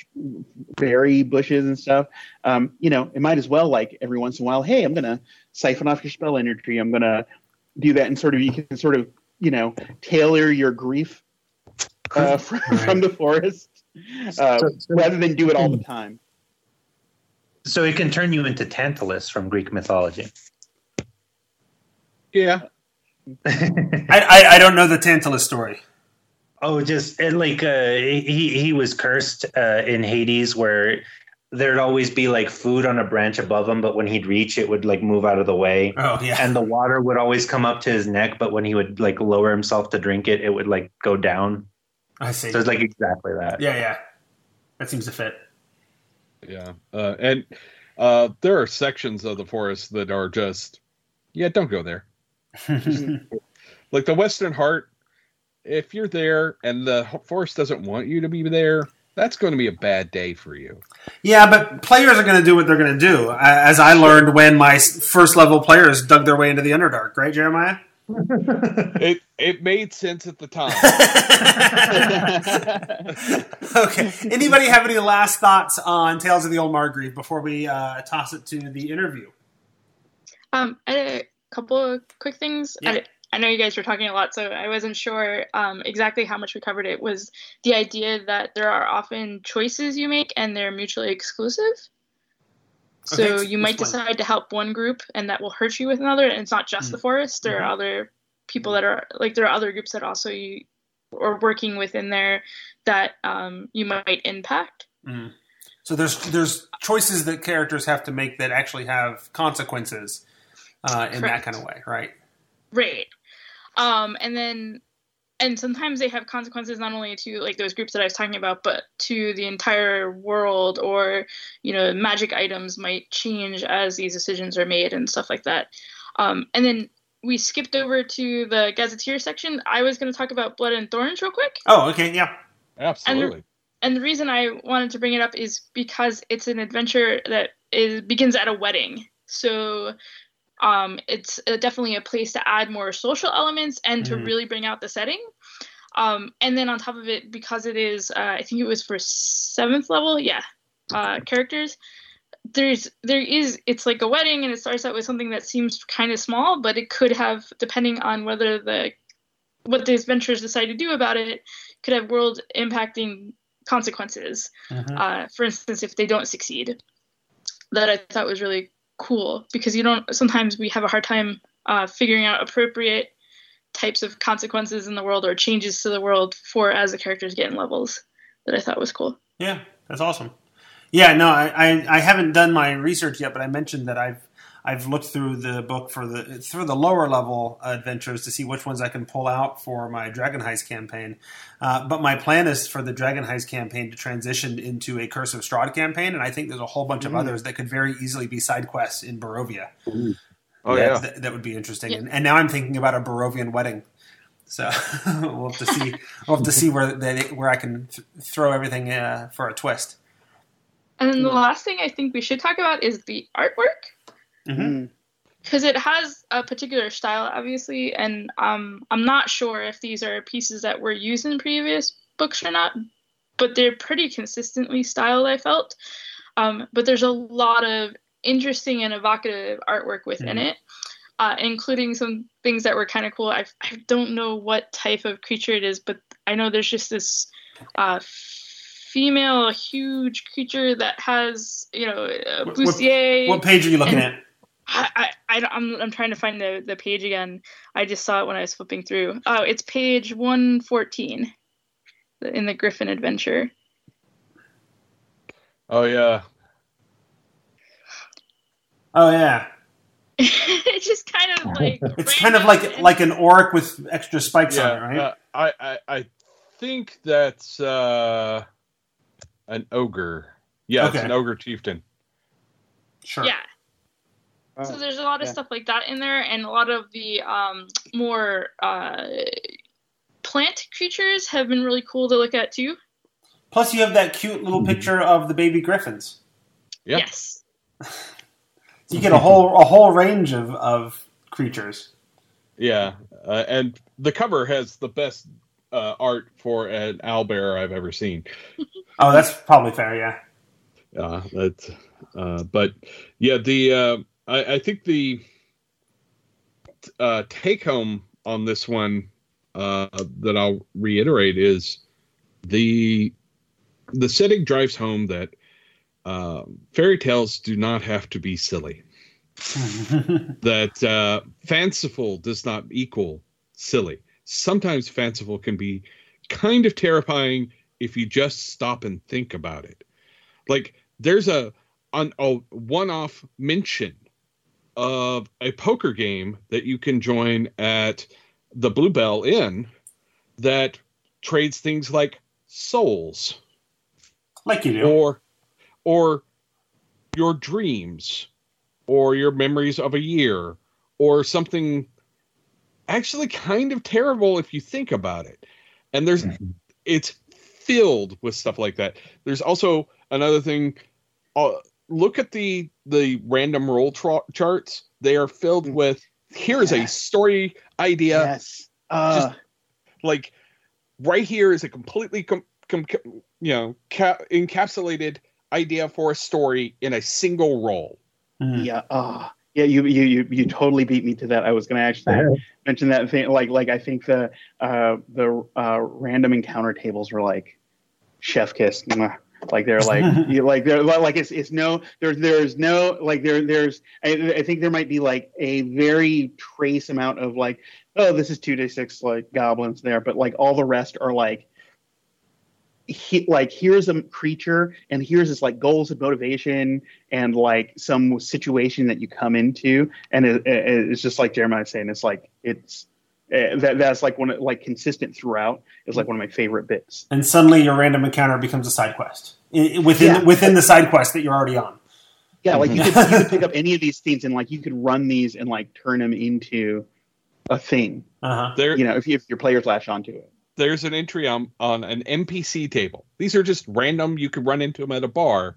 berry bushes and stuff. Um you know it might as well like every once in a while hey i'm gonna siphon off your spell energy. I'm gonna do that and sort of you can sort of you know tailor your grief uh, from, from the forest uh, So- so- rather than do it all the time. So it can turn you into Tantalus from Greek mythology. Yeah. I, I I don't know the Tantalus story. Oh, just and like uh, he he was cursed uh, in Hades, where there'd always be like food on a branch above him, but when he'd reach, it would like move out of the way, Oh yeah, and the water would always come up to his neck, but when he would like lower himself to drink it, it would like go down. I see. So it's like exactly that. Yeah, yeah, that seems to fit. Yeah, uh, and uh, there are sections of the forest that are just, yeah, don't go there. Like the Western Heart, if you're there and the h- forest doesn't want you to be there, that's going to be a bad day for you. Yeah, but players are going to do what they're going to do, as I learned when my first level players dug their way into the Underdark. Right, Jeremiah? It it made sense at the time. okay. Anybody have any last thoughts on Tales of the Old Margreve before we uh, toss it to the interview? Um, I had a couple of quick things. Yeah. I, I know you guys were talking a lot, so I wasn't sure um, exactly how much we covered. It was the idea that there are often choices you make and they're mutually exclusive. So Okay, you might decide to help one group and that will hurt you with another. And it's not just the forest. There are other people that are like there are other groups that also you are working within there that um, you might impact. So there's there's choices that characters have to make that actually have consequences uh, in that kind of way, right? Right. Um, and then and sometimes they have consequences not only to like those groups that I was talking about, but to the entire world or you know magic items might change as these decisions are made and stuff like that. Um, and then we skipped over to the gazetteer section. I was going to talk about Blood and Thorns real quick. Oh, okay, yeah. Absolutely. And the reason I wanted to bring it up is because it's an adventure that is begins at a wedding. So um, it's uh, definitely a place to add more social elements and to Mhm. really bring out the setting. Um, and then on top of it, because it is, uh, I think it was for seventh level, yeah, uh, characters. There's there is it's like a wedding and it starts out with something that seems kind of small, but it could have depending on whether the what the adventurers decide to do about it could have world impacting consequences. Mhm. Uh, for instance, if they don't succeed, that I thought was really cool because you don't sometimes we have a hard time uh, figuring out appropriate types of consequences in the world or changes to the world for as the characters get in levels that I thought was cool. Yeah, that's awesome. Yeah, no, I, I, I haven't done my research yet, but I mentioned that I've I've looked through the book for the through the lower level adventures to see which ones I can pull out for my Dragon Heist campaign. Uh, but my plan is for the Dragon Heist campaign to transition into a Curse of Strahd campaign, and I think there's a whole bunch of Mm. others that could very easily be side quests in Barovia. Oh Yeah. yeah. That, that would be interesting. Yeah. And, and now I'm thinking about a Barovian wedding. So we'll have to see. We'll have to see where they, where I can th- throw everything uh, for a twist. And then the last thing I think we should talk about is the artwork Mm. because it has a particular style, obviously, and um, I'm not sure if these are pieces that were used in previous books or not, but they're pretty consistently styled. I felt, um, but there's a lot of interesting and evocative artwork within Mhm. it, uh, including some things that were kind of cool. I, I don't know what type of creature it is, but I know there's just this uh, female huge creature that has you know uh, What- what- bustier. What page are you looking And- at? I, I, I, I'm, I'm trying to find the, the page again. I just saw it when I was flipping through. Oh, it's page 114 in the Griffin Adventure. Oh yeah. Oh yeah, it's just kind of like it's kind of like random like an orc with extra spikes yeah. on it, right? uh, I, I I think that's uh, an ogre. Yeah, it's an ogre chieftain. sure. yeah. Oh, So there's a lot of yeah. stuff like that in there, and a lot of the um, more uh, plant creatures have been really cool to look at too. Plus, you have that cute little picture of the baby griffins. Yeah. Yes. You get a whole a whole range of, of creatures. Yeah, uh, and the cover has the best uh, art for an owlbear I've ever seen. Oh, that's probably fair. Yeah. Uh, that, uh, but yeah, the uh, I, I think the uh, take home on this one uh, that I'll reiterate is the the setting drives home that uh, fairy tales do not have to be silly. That uh, fanciful does not equal silly. Sometimes fanciful can be kind of terrifying if you just stop and think about it. Like there's a on a one-off mention of a poker game that you can join at the Bluebell Inn that trades things like souls. Like you do. or or your dreams or your memories of a year or something actually kind of terrible if you think about it. And there's it's filled with stuff like that. There's also another thing uh, look at the the random roll tra- charts they are filled Mm. with here's a story idea yes. Uh, like right here is a completely com- com- com- you know ca- encapsulated idea for a story in a single roll Mhm. yeah. Oh, yeah. You, you you you totally beat me to that. I was going to actually mention that thing. Like like I think the uh, the uh, random encounter tables were like chef kiss. Mwah. Like they're like you like they're like it's it's no there's there's no like there there's I, I think there might be like a very trace amount of like oh this is two day six like goblins there but like all the rest are like he, like here's a creature and here's this like goals and motivation and like some situation that you come into. And it, it- it's just like jeremiah saying it's like it's Uh, that that's like one like consistent throughout is like one of my favorite bits. And suddenly your random encounter becomes a side quest I- I- within Yeah. within the side quest that you're already on. Yeah, like you could, you could pick up any of these things and like you could run these and like turn them into a thing. Uh huh. There, You know, if, you, if your players latch onto it. there's an entry on, on an NPC table. These are just random. You could run into them at a bar.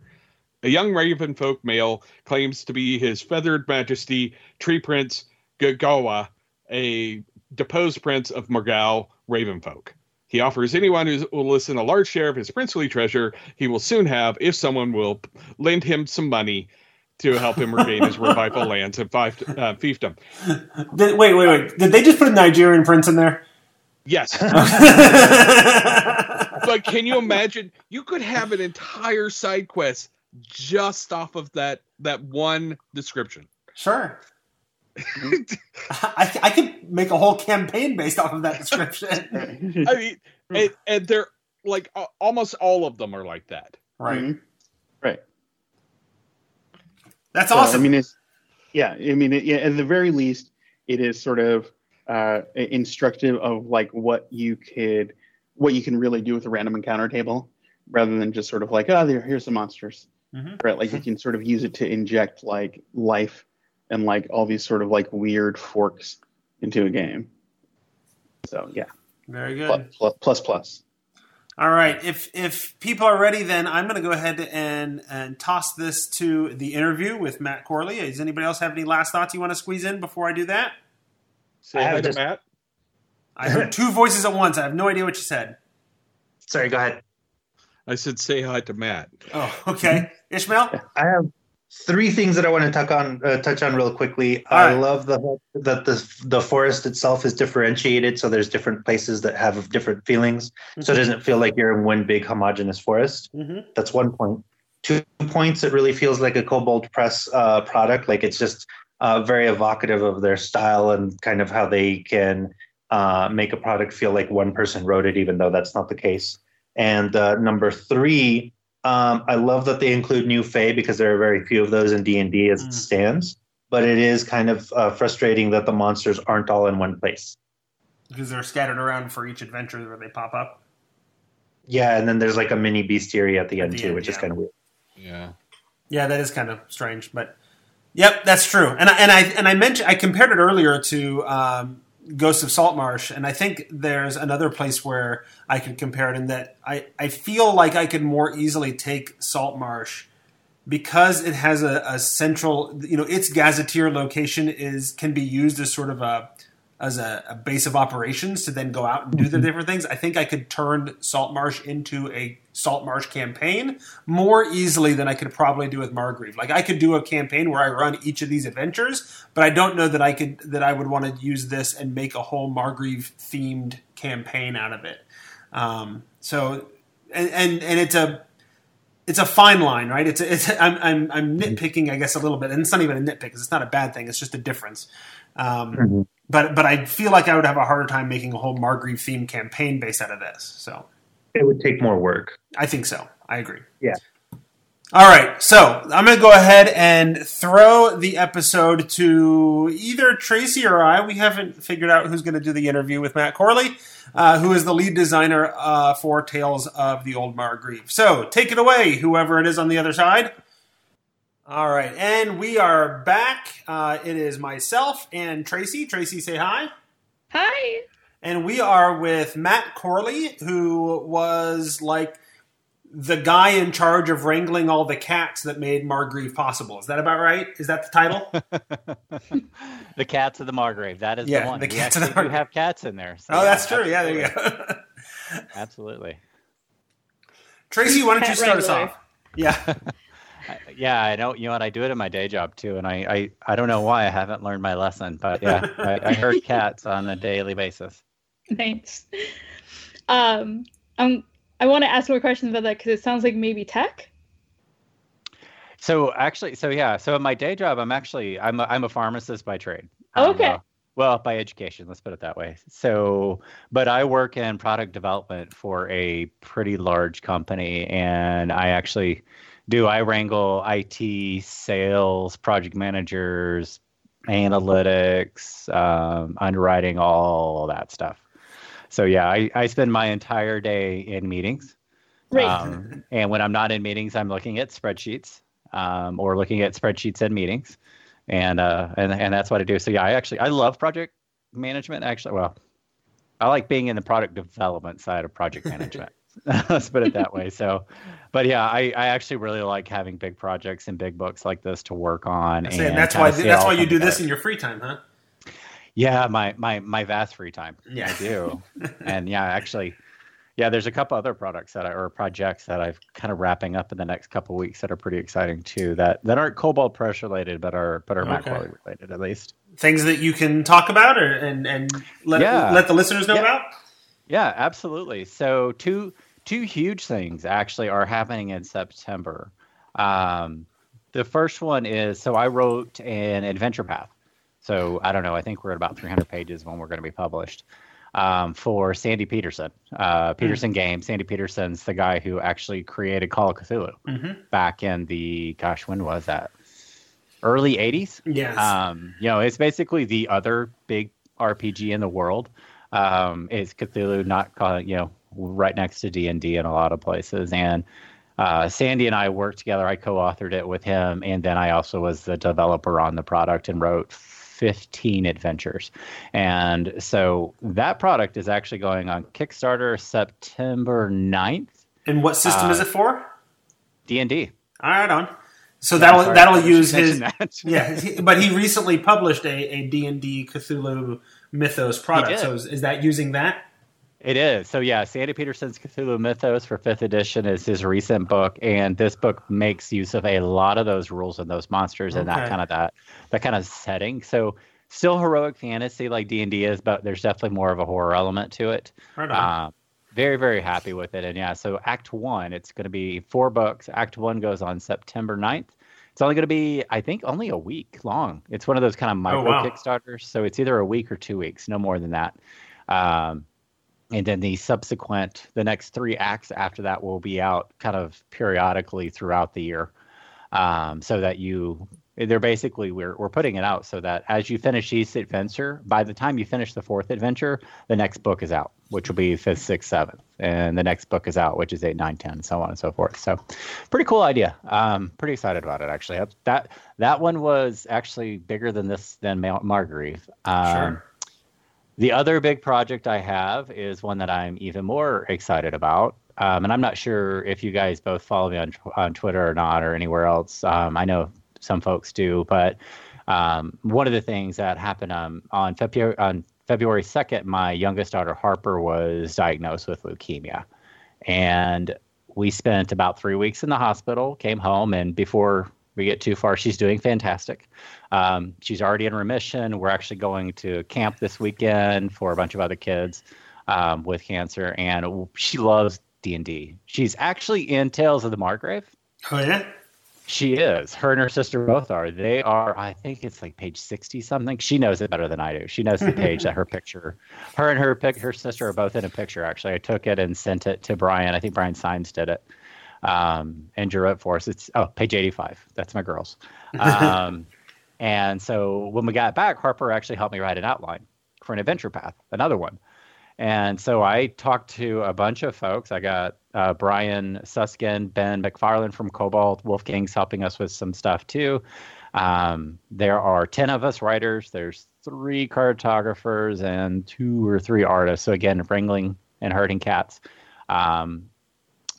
A young raven folk male claims to be his feathered majesty, tree prince Gagawa, a deposed prince of Morgal Ravenfolk. He offers anyone who will listen a large share of his princely treasure he will soon have if someone will lend him some money to help him regain his revival lands and five, uh, fiefdom. Did, wait, wait, wait. Did they just put a Nigerian prince in there? Yes, but can you imagine? You could have an entire side quest just off of that that one description. sure. I, I could make a whole campaign based off of that description. I mean, and, and they're like a- almost all of them are like that. right. Mhm. Right. That's So, awesome. I mean, it's yeah. I mean, it, yeah, at the very least, it is sort of uh, instructive of like what you could, what you can really do with a random encounter table, rather than just sort of like, oh, there, here's some monsters, Mhm. right? Like you can sort of use it to inject like life and like all these sort of like weird forks into a game. So yeah, Very good. plus plus. plus. All right. If if people are ready, then I'm going to go ahead and and toss this to the interview with Matt Corley. Does anybody else have any last thoughts you want to squeeze in before I do that? Say I have hi to just- Matt. I heard two voices at once. I have no idea what you said. Sorry, go ahead. I said say hi to Matt. Oh, okay. Ishmael. I have three things that I want to touch on. Uh, touch on real quickly. All I right. love the that the the forest itself is differentiated, so there's different places that have different feelings. So it doesn't feel like you're in one big homogenous forest. hmm That's one point. Two points. It really feels like a Kobold Press uh, product. Like it's just uh, very evocative of their style and kind of how they can uh, make a product feel like one person wrote it, even though that's not the case. And uh, number three, um, I love that they include new Fae because there are very few of those in D and D as Mm. it stands. But it is kind of uh, frustrating that the monsters aren't all in one place. Because they're scattered around for each adventure where they pop up. Yeah, and then there's like a mini bestiary at the end the too, end, which is kind of weird. Yeah. Yeah, that is kind of strange, but yep, that's true. And I, and I and I mentioned I compared it earlier to um, Ghosts of Saltmarsh, and I think there's another place where I could compare it in that I I feel like I could more easily take Saltmarsh because it has a, a central you know its gazetteer location is can be used as sort of a as a, a base of operations to then go out and do the mm-hmm. different things. I think I could turn Saltmarsh into a Saltmarsh campaign more easily than I could probably do with Margreve. Like I could do a campaign where I run each of these adventures, but I don't know that I could that I would want to use this and make a whole Margreve themed campaign out of it. Um, so and, and and it's a it's a fine line, right? It's a, it's a, I'm, I'm I'm nitpicking, I guess, a little bit, and it's not even a nitpick. It's not a bad thing. It's just a difference. Um, Mhm. But but I feel like I would have a harder time making a whole Margreve themed campaign based out of this. So It would take more work. I think so. I agree. Yeah. All right. So I'm going to go ahead and throw the episode to either Tracy or I. We haven't figured out who's going to do the interview with Matt Corley, uh, who is the lead designer uh, for Tales of the Old Margreve. So take it away, whoever it is on the other side. All right. And we are back. Uh, it is myself and Tracy. Tracy, say hi. Hi. And we are with Matt Corley, who was like the guy in charge of wrangling all the cats that made Margreve possible. Is that about right? Is that the title? the cats of the Margreve. That is Yeah, the one. the we cats of the actually do have cats in there. so oh, that's true. Yeah, absolutely. there you go. Absolutely. Tracy, why don't you start us off? Yeah. Yeah, I know. You know what? I do it in my day job too, and I I, I don't know why I haven't learned my lesson, but yeah, I, I herd cats on a daily basis. Thanks. Um, um, I want to ask more questions about that because it sounds like maybe tech. So actually, so yeah, so in my day job, I'm actually I'm a, I'm a pharmacist by trade. Um, okay. uh, well, by education, let's put it that way. So, but I work in product development for a pretty large company, and I actually do I wrangle IT, sales, project managers, analytics, um, underwriting, all that stuff. So yeah, I, I spend my entire day in meetings. Right. Um, and when I'm not in meetings, I'm looking at spreadsheets um, or looking at spreadsheets and meetings, and uh, and and that's what I do. So yeah, I actually I love project management. Actually, well, I like being in the product development side of project management. Let's put it that way. So, but yeah, I, I actually really like having big projects and big books like this to work on. Say, and that's why that's why you do this in your free time, huh? Yeah, my my my vast free time. Yeah. I do. and yeah, actually, yeah, there's a couple other products that I, or projects that I've kind of wrapping up in the next couple weeks that are pretty exciting too. That that aren't Kobold Press related, but are but are Okay. Macquarie related at least. Things that you can talk about or, and and let Yeah. let the listeners know Yeah. about. Yeah, absolutely. So two two huge things actually are happening in September. Um, the first one is so I wrote an adventure path. So I don't know. I think we're at about 300 pages when we're going to be published um, for Sandy Petersen, uh, Petersen Games. Sandy Petersen's the guy who actually created Call of Cthulhu Mhm. back in the gosh, when was that? Early 80s. Yes. Um, you know, it's basically the other big RPG in the world. Um, it's Cthulhu, not you know, right next to D and D in a lot of places. And uh, Sandy and I worked together. I co-authored it with him, and then I also was the developer on the product and wrote 15 adventures. And so that product is actually going on Kickstarter September 9th. and what system uh, is it for? D and D. All right, on. So that'll that'll use his that. yeah, he- but he recently published a a D and D Cthulhu Mythos product. So is, is that using that? It is. So yeah, Sandy Petersen's Cthulhu Mythos for fifth edition is his recent book, and this book makes use of a lot of those rules and those monsters and that kind of that that kind of setting. So still heroic fantasy like D and D is, but there's definitely more of a horror element to it. Right. Um, very very happy with it, and yeah. So Act One, it's going to be four books. Act One goes on September 9th. It's only going to be, I think, only a week long. It's one of those kind of micro Oh, wow. Kickstarters, so it's either a week or two weeks, no more than that. Um, and then the subsequent the next three acts after that will be out kind of periodically throughout the year. Um, so that you they're basically we're, we're putting it out so that as you finish each adventure by the time you finish the fourth adventure the next book is out which will be fifth sixth seventh. And the next book is out which is eight nine ten so on and so forth. So pretty cool idea. Um, pretty excited about it actually. That that one was actually bigger than this than Mar- margreve. Um, Sure. The other big project I have is one that I'm even more excited about. Um, and I'm not sure if you guys both follow me on, on Twitter or not or anywhere else. Um, I know some folks do, but um, one of the things that happened um, on February on February 2nd, my youngest daughter Harper was diagnosed with leukemia, and we spent about three weeks in the hospital. Came home, and before we get too far, she's doing fantastic. Um, she's already in remission. We're actually going to camp this weekend for a bunch of other kids um, with cancer, and she loves D and D. She's actually in Tales of the Margreve. Oh yeah. She is. Her and her sister both are. They are. I think it's like page sixty something. She knows it better than I do. She knows the page that her picture. Her and her pic. Her sister are both in a picture. Actually, I took it and sent it to Brian. I think Brian Symes did it, um, and drew it for us. It's oh page eighty five. That's my girls. Um, and so when we got back, Harper actually helped me write an outline for an adventure path, another one. And so I talked to a bunch of folks. I got uh, Brian Suskind, Ben McFarland from Kobold, Wolfgang's helping us with some stuff too. Um, there are 10 of us writers. There's three cartographers and two or three artists. So again, wrangling and herding cats. Um,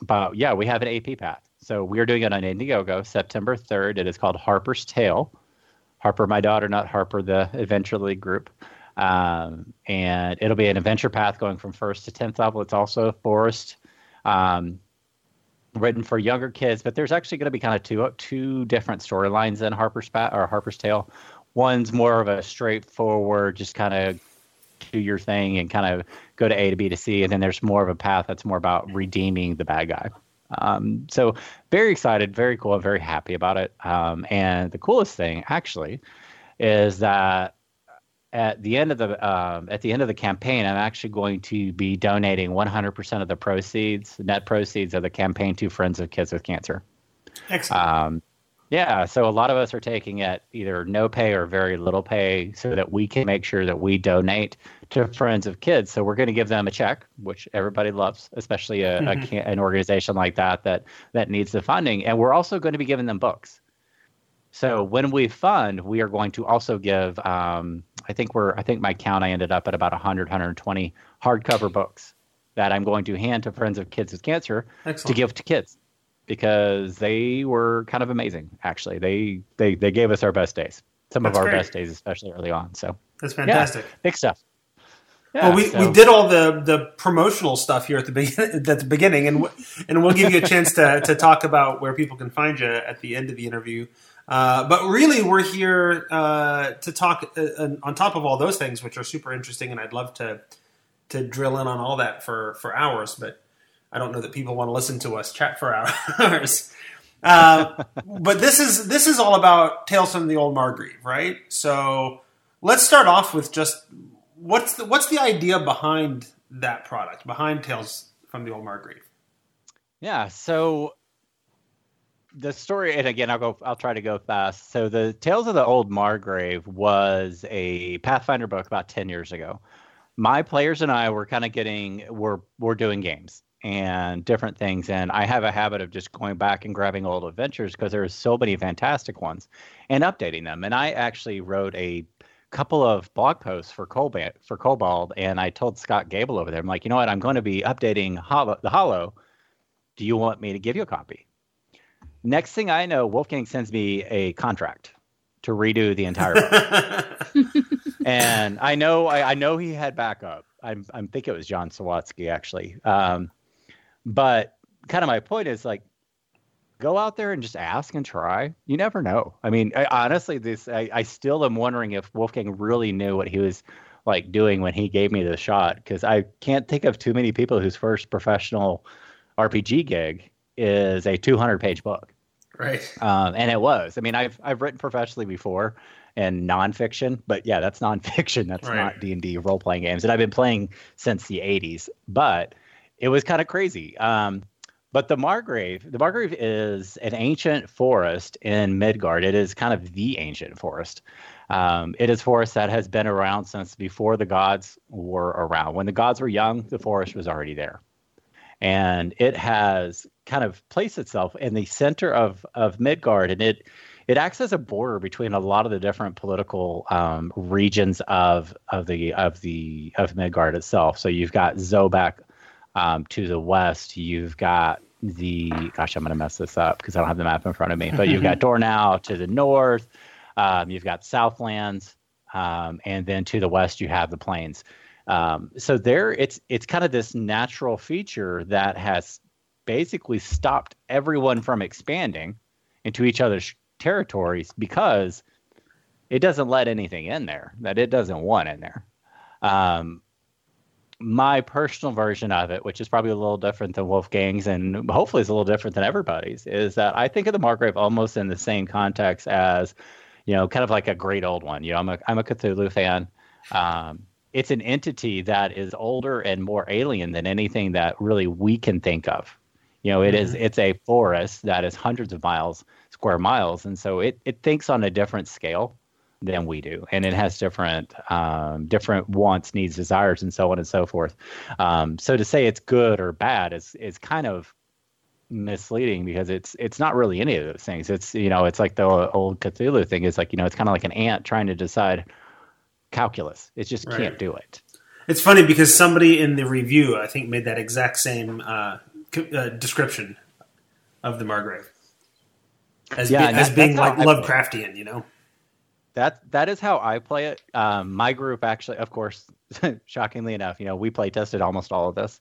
but yeah, we have an AP path. So we're doing it on Indiegogo September 3rd. It is called Harper's Tale. Harper, my daughter, not Harper, the Adventure League group. Um, and it'll be an adventure path going from first to 10th level. It's also a forest um, written for younger kids, but there's actually going to be kind of two two different storylines in Harper's pa- or Harper's Tale. One's more of a straightforward, just kind of do your thing and kind of go to A to B to C, and then there's more of a path that's more about redeeming the bad guy. Um, so very excited, very cool, very happy about it. Um, and the coolest thing actually is that at the end of the um, at the end of the campaign, I'm actually going to be donating 100% of the proceeds, net proceeds of the campaign, to Friends of Kids with Cancer. Excellent. Yeah, so a lot of us are taking it either no pay or very little pay so that we can make sure that we donate to Friends of Kids. So we're going to give them a check, which everybody loves, especially a, a Mhm. ca- an organization like that that that needs the funding. And we're also going to be giving them books. So when we fund, we are going to also give. Um, I think we're. I think my count. I ended up at about 100, 120 hardcover books that I'm going to hand to Friends of Kids with Cancer Excellent. to give to kids because they were kind of amazing. Actually, they they they gave us our best days. Some That's of our great. best days, especially early on. So That's fantastic. big stuff. Yeah, well, we, so- we did all the, the promotional stuff here at the begin- at the beginning, and w- and we'll give you a chance to, to talk about where people can find you at the end of the interview. Uh, but really, we're here uh, to talk uh, on top of all those things, which are super interesting, and I'd love to to drill in on all that for for hours. But I don't know that people want to listen to us chat for hours. Uh, but this is this is all about Tales from the Old Margreve, right? So let's start off with just what's the what's the idea behind that product, behind Tales from the Old Margreve? Yeah. So the story, and again, I'll go. I'll try to go fast. So the Tales of the Old Margreve was a Pathfinder book about ten years ago. My players and I were kind of getting we're we're doing games and different things, and I have a habit of just going back and grabbing old adventures because there's so many fantastic ones and updating them. And I actually wrote a couple of blog posts for Kobold for Kobold, and I told Scott Gable over there, I'm like, you know what, I'm going to be updating Hollow, the Hollow. Do you want me to give you a copy? Next thing I know, Wolfgang sends me a contract to redo the entire book. and I know I, I know he had backup. I'm I'm think it was John Sawatsky actually. Um, but kind of my point is like go out there and just ask and try. You never know. I mean, I, honestly, this I, I still am wondering if Wolfgang really knew what he was like doing when he gave me the shot because I can't think of too many people whose first professional RPG gig is a 200 page book. right. Um, and it was. I mean, I've I've written professionally before and nonfiction, but yeah, that's nonfiction. That's Right. not D and D role playing games, and I've been playing since the '80s. But it was kind of crazy. Um, but the Margreve, the Margreve is an ancient forest in Midgard. It is kind of the ancient forest. Um, it is forest that has been around since before the gods were around. When the gods were young, the forest was already there and it has kind of placed itself in the center of of Midgard, and it it acts as a border between a lot of the different political um, regions of of the of the of Midgard itself. So you've got Zobek um, to the west. You've got the gosh, I'm going to mess this up because I don't have the map in front of me. But you've got Dornig to the north. Um, you've got Southlands, um, and then to the west you have the plains. Um, so there, it's it's kind of this natural feature that has basically stopped everyone from expanding into each other's territories because it doesn't let anything in there that it doesn't want in there. My personal version of it, which is probably a little different than Wolfgang's and hopefully is a little different than everybody's, is that I think of the Margreve almost in the same context as, you know, kind of like a great old one. You know, I'm a I'm a Cthulhu fan. Um, it's an entity that is older and more alien than anything that really we can think of. You know, it is it's a forest that is hundreds of miles square miles, and so it it thinks on a different scale than we do, and it has different um, different wants, needs, desires, and so on and so forth. Um, so to say it's good or bad is is kind of misleading because it's it's not really any of those things. It's you know it's like the old Cthulhu thing is like you know it's kind of like an ant trying to decide calculus. It just Right. can't do it. It's funny because somebody in the review, I think, made that exact same uh, uh, description of the Margreve as, Yeah, be- as that- being like Lovecraftian, you know. That that is how I play it. Um, my group actually, of course, shockingly enough, you know, we play tested almost all of this,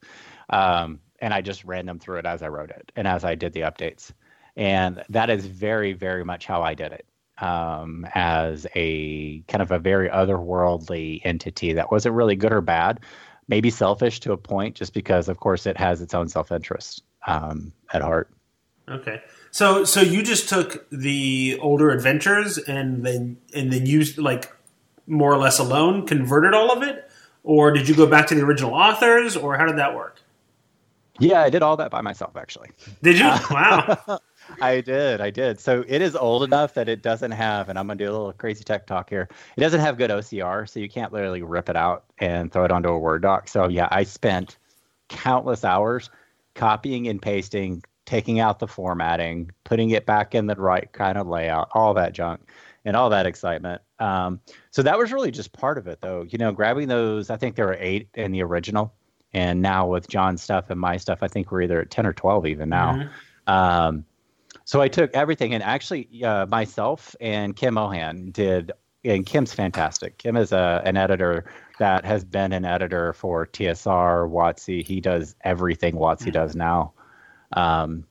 um, and I just ran them through it as I wrote it and as I did the updates, and that is very very much how I did it um, as a kind of a very otherworldly entity that wasn't really good or bad, maybe selfish to a point, just because of course it has its own self interest um, at heart. Okay, so so you just took the older adventures and then and then used like more or less alone converted all of it, or did you go back to the original authors, or how did that work? Yeah, I did all that by myself actually. Did you? Wow. I did, I did. So it is old enough that it doesn't have, and I'm gonna do a little crazy tech talk here. It doesn't have good OCR, so you can't literally rip it out and throw it onto a Word doc. So yeah, I spent countless hours copying and pasting, taking out the formatting, putting it back in the right kind of layout, all that junk, and all that excitement. Um, so that was really just part of it, though. You know, grabbing those. I think there were eight in the original, and now with John's stuff and my stuff, I think we're either at ten or twelve even now. Mhm. Um, so I took everything, and actually, uh, myself and Kim Mohan did. And Kim's fantastic. Kim is a, an editor that has been an editor for TSR, WotC. He does everything WotC does now. Um,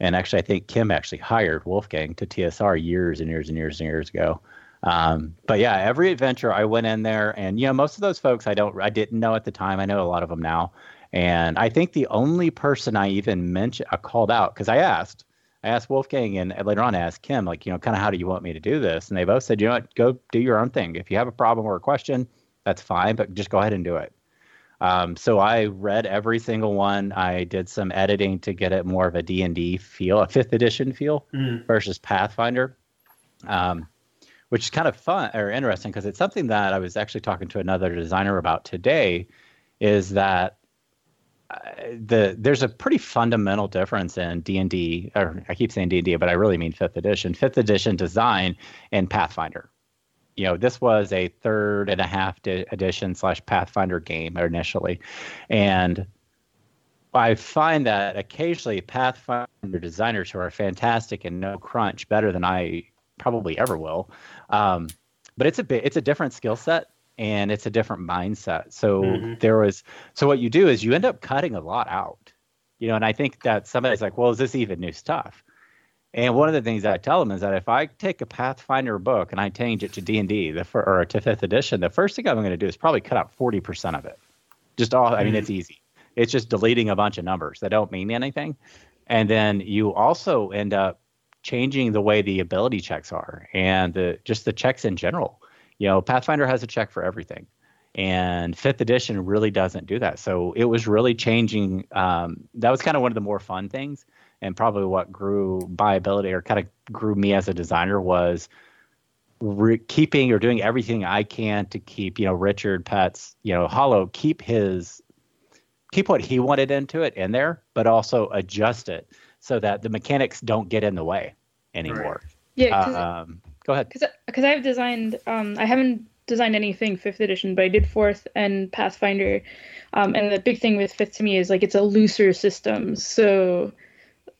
and actually, I think Kim actually hired Wolfgang to TSR years and years and years and years ago. Um, but yeah, every adventure I went in there, and you know, most of those folks I don't, I didn't know at the time. I know a lot of them now, and I think the only person I even mentioned, I called out because I asked, I asked Wolfgang, and later on I asked Kim, like, you know, kind of how do you want me to do this? And they both said, you know what, go do your own thing. If you have a problem or a question, that's fine, but just go ahead and do it. Um, so I read every single one. I did some editing to get it more of a D&D feel, a fifth edition feel Mm. versus Pathfinder, um, which is kind of fun or interesting because it's something that I was actually talking to another designer about today. Is that uh, the there's a pretty fundamental difference in D and D, or I keep saying D and D, but I really mean fifth edition, fifth edition design and Pathfinder. You know, this was a third and a half di- edition slash Pathfinder game initially, and I find that occasionally Pathfinder designers who are fantastic and know crunch better than I probably ever will. Um, but it's a bit, it's a different skill set and it's a different mindset. So Mhm. there was, so what you do is you end up cutting a lot out, you know, and I think that somebody's like, well, is this even new stuff? And one of the things I tell them is that if I take a Pathfinder book and I change it to D and D, the or to fifth edition, the first thing I'm going to do is probably cut out forty percent of it. Just all. I mean, Mhm. it's easy. It's just deleting a bunch of numbers that don't mean anything, and then you also end up changing the way the ability checks are and the, just the checks in general. You know, Pathfinder has a check for everything, and fifth edition really doesn't do that. So it was really changing. Um, that was kind of one of the more fun things and probably what grew my ability or kind of grew me as a designer was re- keeping or doing everything I can to keep, you know, Richard Pett's, you know, Hollow, keep his, keep what he wanted into it in there, but also adjust it so that the mechanics don't get in the way anymore. Yeah, because Um, go ahead. because I've designed um I haven't designed anything fifth edition, but I did fourth and Pathfinder. Um, and the big thing with fifth to me is like it's a looser system. So,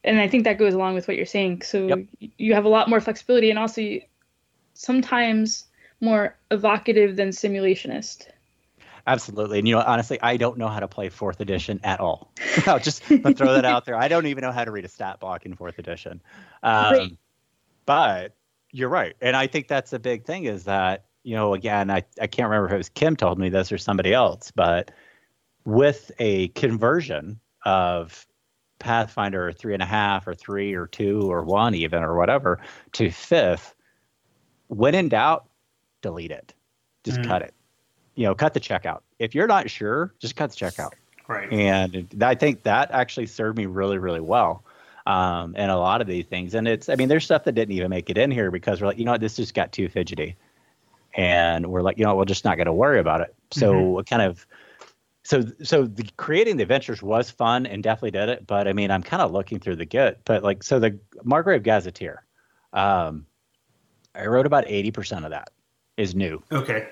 and I think that goes along with what you're saying. So Yep. you have a lot more flexibility and also you- sometimes more evocative than simulationist. Absolutely. And you know, honestly, I don't know how to play fourth edition at all. I'll just throw that out there. I don't even know how to read a stat block in fourth edition. Um, Right. But you're right. And I think that's a big thing is that, you know, again, I, I can't remember if it was Kim told me this or somebody else, but with a conversion of Pathfinder or three and a half or three or two or one even or whatever to fifth, when in doubt, delete it. Just Mm. cut it. You know, cut the checkout. If you're not sure, just cut the checkout. Right. And I think that actually served me really, really well um, in a lot of these things. And it's, I mean, there's stuff that didn't even make it in here because we're like, you know what, this just got too fidgety. And we're like, you know, we're just not going to worry about it. So it kind of, so so the creating the adventures was fun and definitely did it. But I mean, I'm kind of looking through the git. But like, so the Margreve Gazetteer, um, I wrote about 80% of that is new. Okay.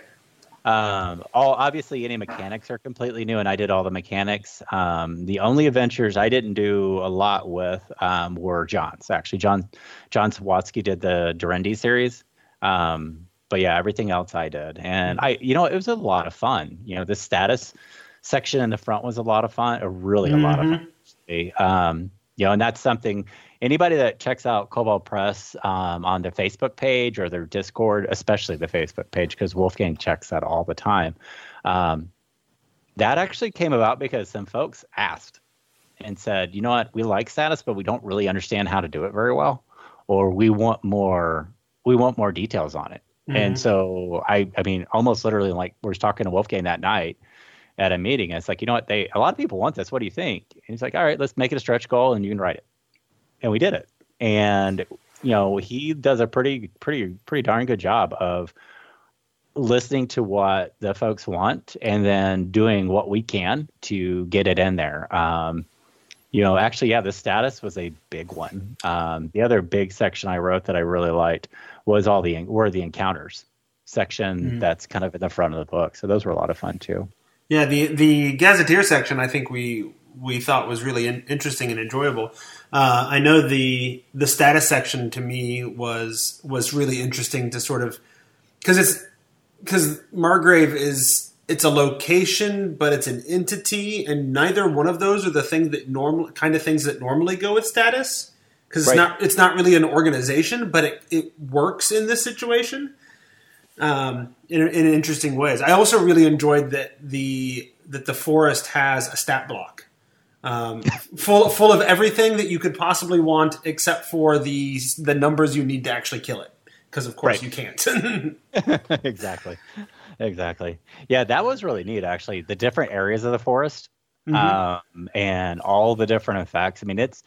Um, all obviously any mechanics are completely new, and I did all the mechanics. Um, the only adventures I didn't do a lot with um, were John's. Actually, John John Sawatsky did the Durendi series. Um, but yeah, everything else I did, and I, you know, it was a lot of fun. You know, the status section in the front was a lot of fun, uh, really a lot of fun. Um, you know, and that's something anybody that checks out Kobold Press um, on their Facebook page or their Discord, especially the Facebook page, because Wolfgang checks that all the time. Um, that actually came about because some folks asked and said, you know what, we like status, but we don't really understand how to do it very well, or we want more, we want more details on it. And so I, I mean, almost literally, like we are talking to Wolfgang that night at a meeting. And it's like, you know what, they, a lot of people want this. What do you think? And he's like, all right, let's make it a stretch goal, and you can write it. And we did it. and you know he does a pretty pretty pretty darn good job of listening to what the folks want and then doing what we can to get it in there. Um, you know, actually, yeah, the status was a big one. Um, the other big section I wrote that I really liked was all the were the encounters section Mhm. that's kind of in the front of the book. So those were a lot of fun too. Yeah, the the gazetteer section I think we we thought was really in, interesting and enjoyable. Uh, I know the the status section to me was was really interesting to sort of because it's because Margreve is it's a location, but it's an entity, and neither one of those are the thing that normal kind of things that normally go with status. Because it's Right. not it's not really an organization, but it, it works in this situation um, in, in interesting ways. I also really enjoyed that the that the forest has a stat block, um, full full of everything that you could possibly want, except for the the numbers you need to actually kill it. Because of course Right. you can't. exactly. Exactly. Yeah, that was really neat actually. The different areas of the forest Mhm. um, and all the different effects. I mean, it's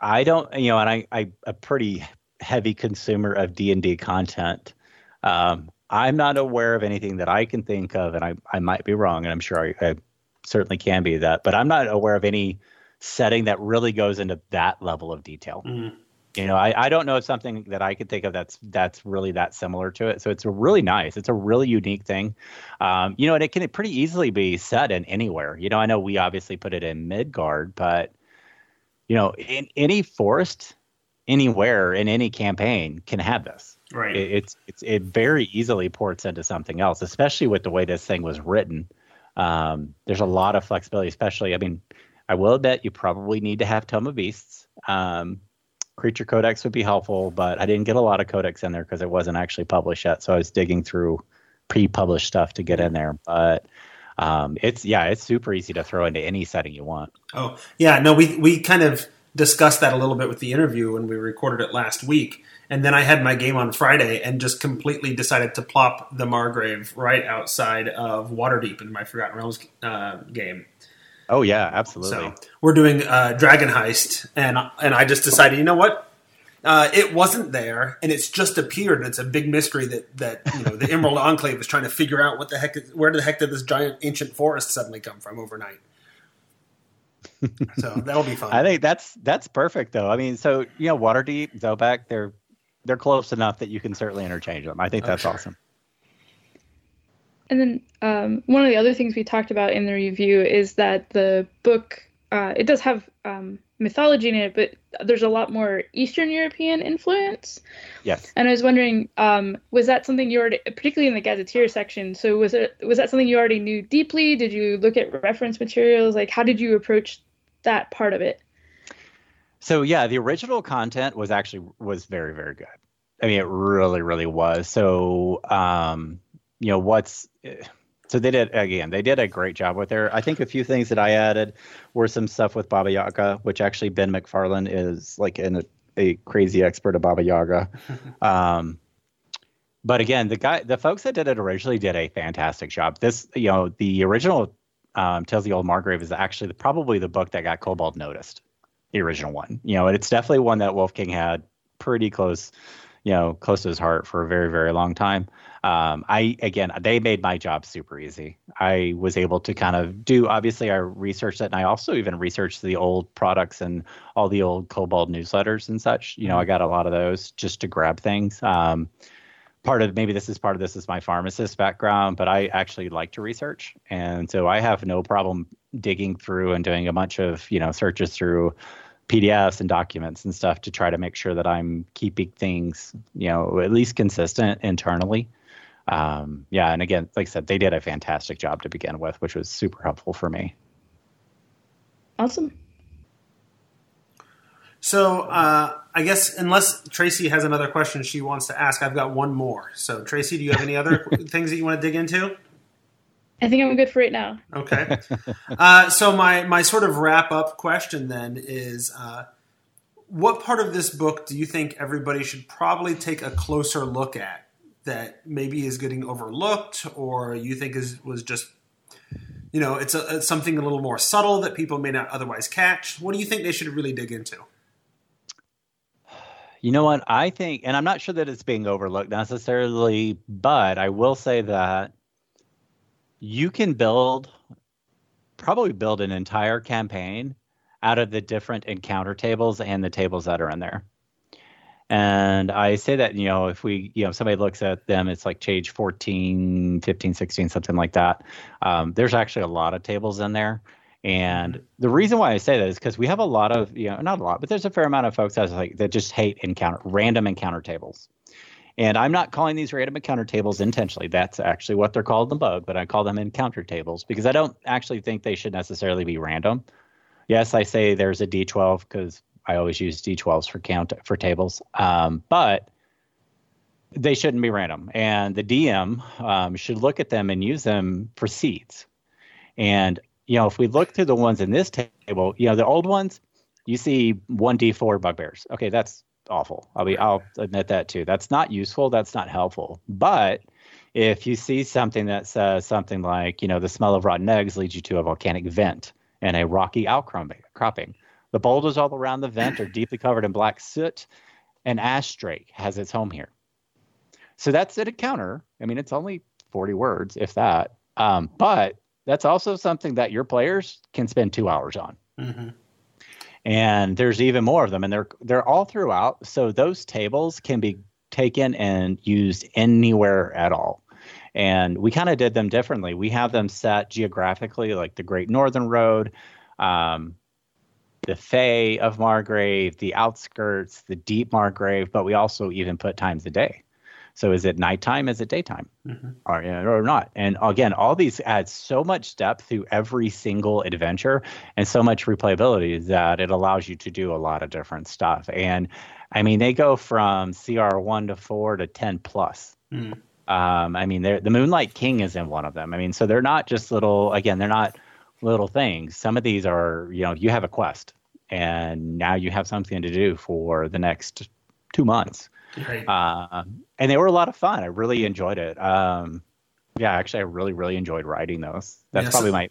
I don't you know, and I I a pretty heavy consumer of D and D content. Um, I'm not aware of anything that I can think of, and I I might be wrong, and I'm sure I, I certainly can be that, but I'm not aware of any setting that really goes into that level of detail. Mhm. You know, I, I don't know of something that I could think of that's that's really that similar to it. So it's a really nice. It's a really unique thing. Um, you know, and it can pretty easily be set in anywhere. You know, I know we obviously put it in Midgard, but you know, in any forest, anywhere in any campaign can have this. Right. It, it's it's it very easily ports into something else, especially with the way this thing was written. Um, there's a lot of flexibility, especially. I mean, I will admit you probably need to have Tome of Beasts. Um, Creature Codex would be helpful, but I didn't get a lot of codex in there because it wasn't actually published yet. So I was digging through pre-published stuff to get in there. But um, it's yeah, it's super easy to throw into any setting you want. Oh, yeah. No, we we kind of discussed that a little bit with the interview when we recorded it last week, and then I had my game on Friday and just completely decided to plop the Margreve right outside of Waterdeep in my Forgotten Realms uh, game. Oh yeah, absolutely. So we're doing uh, Dragon Heist, and and I just decided, you know what? Uh, it wasn't there, and it's just appeared. And it's a big mystery that that you know the Emerald Enclave is trying to figure out what the heck, is, where the heck did this giant ancient forest suddenly come from overnight. so that'll be fun. I think that's that's perfect though. I mean, so you know, Waterdeep, Zobeck, they're they're close enough that you can certainly interchange them. I think Oh, that's sure. awesome. And then um, one of the other things we talked about in the review is that the book uh, it does have um, mythology in it, but there's a lot more Eastern European influence. Yes. And I was wondering, um, was that something you already, particularly in the gazetteer section? So was it was that something you already knew deeply? Did you look at reference materials? Like, how did you approach that part of it? So yeah, the original content was actually was very very good. I mean, it really really was. So um, you know what's so they did again. They did a great job with there. I think a few things that I added were some stuff with Baba Yaga, which actually Ben McFarland is like an, a crazy expert of Baba Yaga. um, but again, the guy, the folks that did it originally did a fantastic job. This, you know, the original um, Tales of the Old Margreve is actually the, probably the book that got Kobold noticed the original one. You know, and it's definitely one that Wolfgang had pretty close, you know, close to his heart for a very, very long time. Um, I again, they made my job super easy. I was able to kind of do. Obviously, I researched it, and I also even researched the old products and all the old Kobold newsletters and such. You know, I got a lot of those just to grab things. Um, part of maybe this is part of this is my pharmacist background, but I actually like to research, and so I have no problem digging through and doing a bunch of you know searches through PDFs and documents and stuff to try to make sure that I'm keeping things you know at least consistent internally. Um, yeah, and again, like I said, they did a fantastic job to begin with, which was super helpful for me. Awesome. So uh, I guess unless Tracy has another question she wants to ask, I've got one more. So Tracy, do you have any other things that you want to dig into? I think I'm good for right now. Okay. Uh, so my my sort of wrap up question then is, uh, what part of this book do you think everybody should probably take a closer look at that maybe is getting overlooked, or you think is was just you know it's, a, it's something a little more subtle that people may not otherwise catch? What do you think they should really dig into? You know what? I think, and I'm not sure that it's being overlooked necessarily, but I will say that you can build, probably build an entire campaign out of the different encounter tables and the tables that are in there. And I say that, you know, if we, you know, somebody looks at them, it's like page 14, 15, 16, something like that. Um, there's actually a lot of tables in there. And the reason why I say that is because we have a lot of, you know, not a lot, but there's a fair amount of folks that like that just hate encounter random encounter tables. And I'm not calling these random encounter tables intentionally. That's actually what they're called in the bug, but I call them encounter tables because I don't actually think they should necessarily be random. Yes, I say there's a D12 because I always use D12s for count for tables, um, but they shouldn't be random. And the DM um, should look at them and use them for seeds. And you know, if we look through the ones in this table, you know, the old ones, you see one D4 bugbears. Okay, that's awful. I'll be I'll admit that too. That's not useful. That's not helpful. But if you see something that says something like, you know, the smell of rotten eggs leads you to a volcanic vent and a rocky outcropping. The boulders all around the vent are deeply covered in black soot, and ash drake has its home here. So that's an encounter. I mean, it's only 40 words, if that. Um, but that's also something that your players can spend two hours on. Mm-hmm. And there's even more of them, and they're they're all throughout. So those tables can be taken and used anywhere at all. And we kind of did them differently. We have them set geographically, like the Great Northern Road, um, the Fay of Margreve, the outskirts, the Deep Margreve, but we also even put times a day. So is it nighttime? Is it daytime, mm-hmm. or or not? And again, all these add so much depth through every single adventure and so much replayability that it allows you to do a lot of different stuff. And I mean, they go from CR one to four to ten plus. Mm. Um, I mean, the Moonlight King is in one of them. I mean, so they're not just little. Again, they're not little things. Some of these are, you know, you have a quest, and now you have something to do for the next two months. Right. Uh, and they were a lot of fun. I really enjoyed it. Um, yeah, actually, I really, really enjoyed writing those. That's yeah, probably so, my.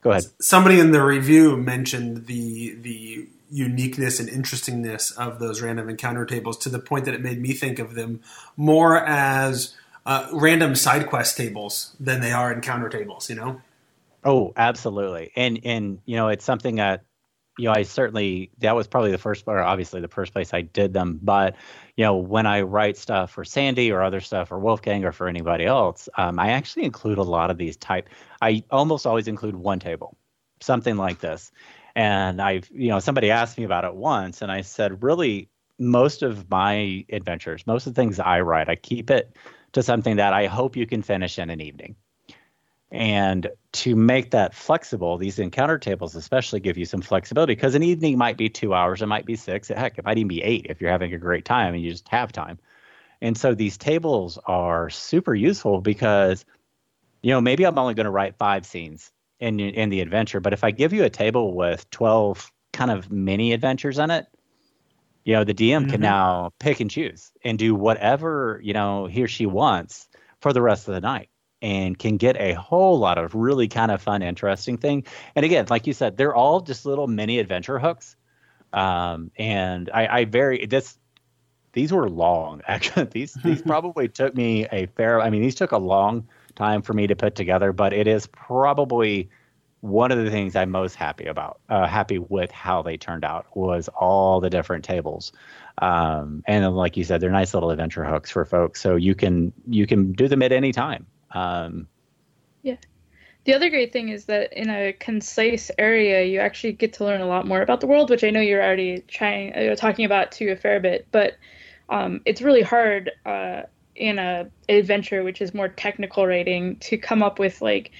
Go ahead. Somebody in the review mentioned the the uniqueness and interestingness of those random encounter tables to the point that it made me think of them more as uh, random side quest tables than they are encounter tables. You know. Oh, absolutely, and and you know it's something that you know, I certainly that was probably the first, or obviously the first place I did them. But you know, when I write stuff for Sandy or other stuff for Wolfgang or for anybody else, um, I actually include a lot of these type. I almost always include one table, something like this. And I've, you know, somebody asked me about it once, and I said, really, most of my adventures, most of the things I write, I keep it to something that I hope you can finish in an evening. And to make that flexible, these encounter tables especially give you some flexibility because an evening might be two hours, it might be six, heck, it might even be eight if you're having a great time and you just have time. And so these tables are super useful because, you know, maybe I'm only going to write five scenes in in the adventure, but if I give you a table with 12 kind of mini adventures in it, you know, the DM mm-hmm. can now pick and choose and do whatever, you know, he or she wants for the rest of the night and can get a whole lot of really kind of fun, interesting thing. And again, like you said, they're all just little mini adventure hooks. Um, and I, I very this these were long. Actually, these these probably took me a fair. I mean, these took a long time for me to put together, but it is probably one of the things I'm most happy about. Uh, happy with how they turned out was all the different tables. Um, and like you said, they're nice little adventure hooks for folks, so you can you can do them at any time. Um, yeah. The other great thing is that in a concise area, you actually get to learn a lot more about the world, which I know you're already trying uh, talking about to a fair bit. But um, it's really hard uh, in a adventure, which is more technical writing, to come up with like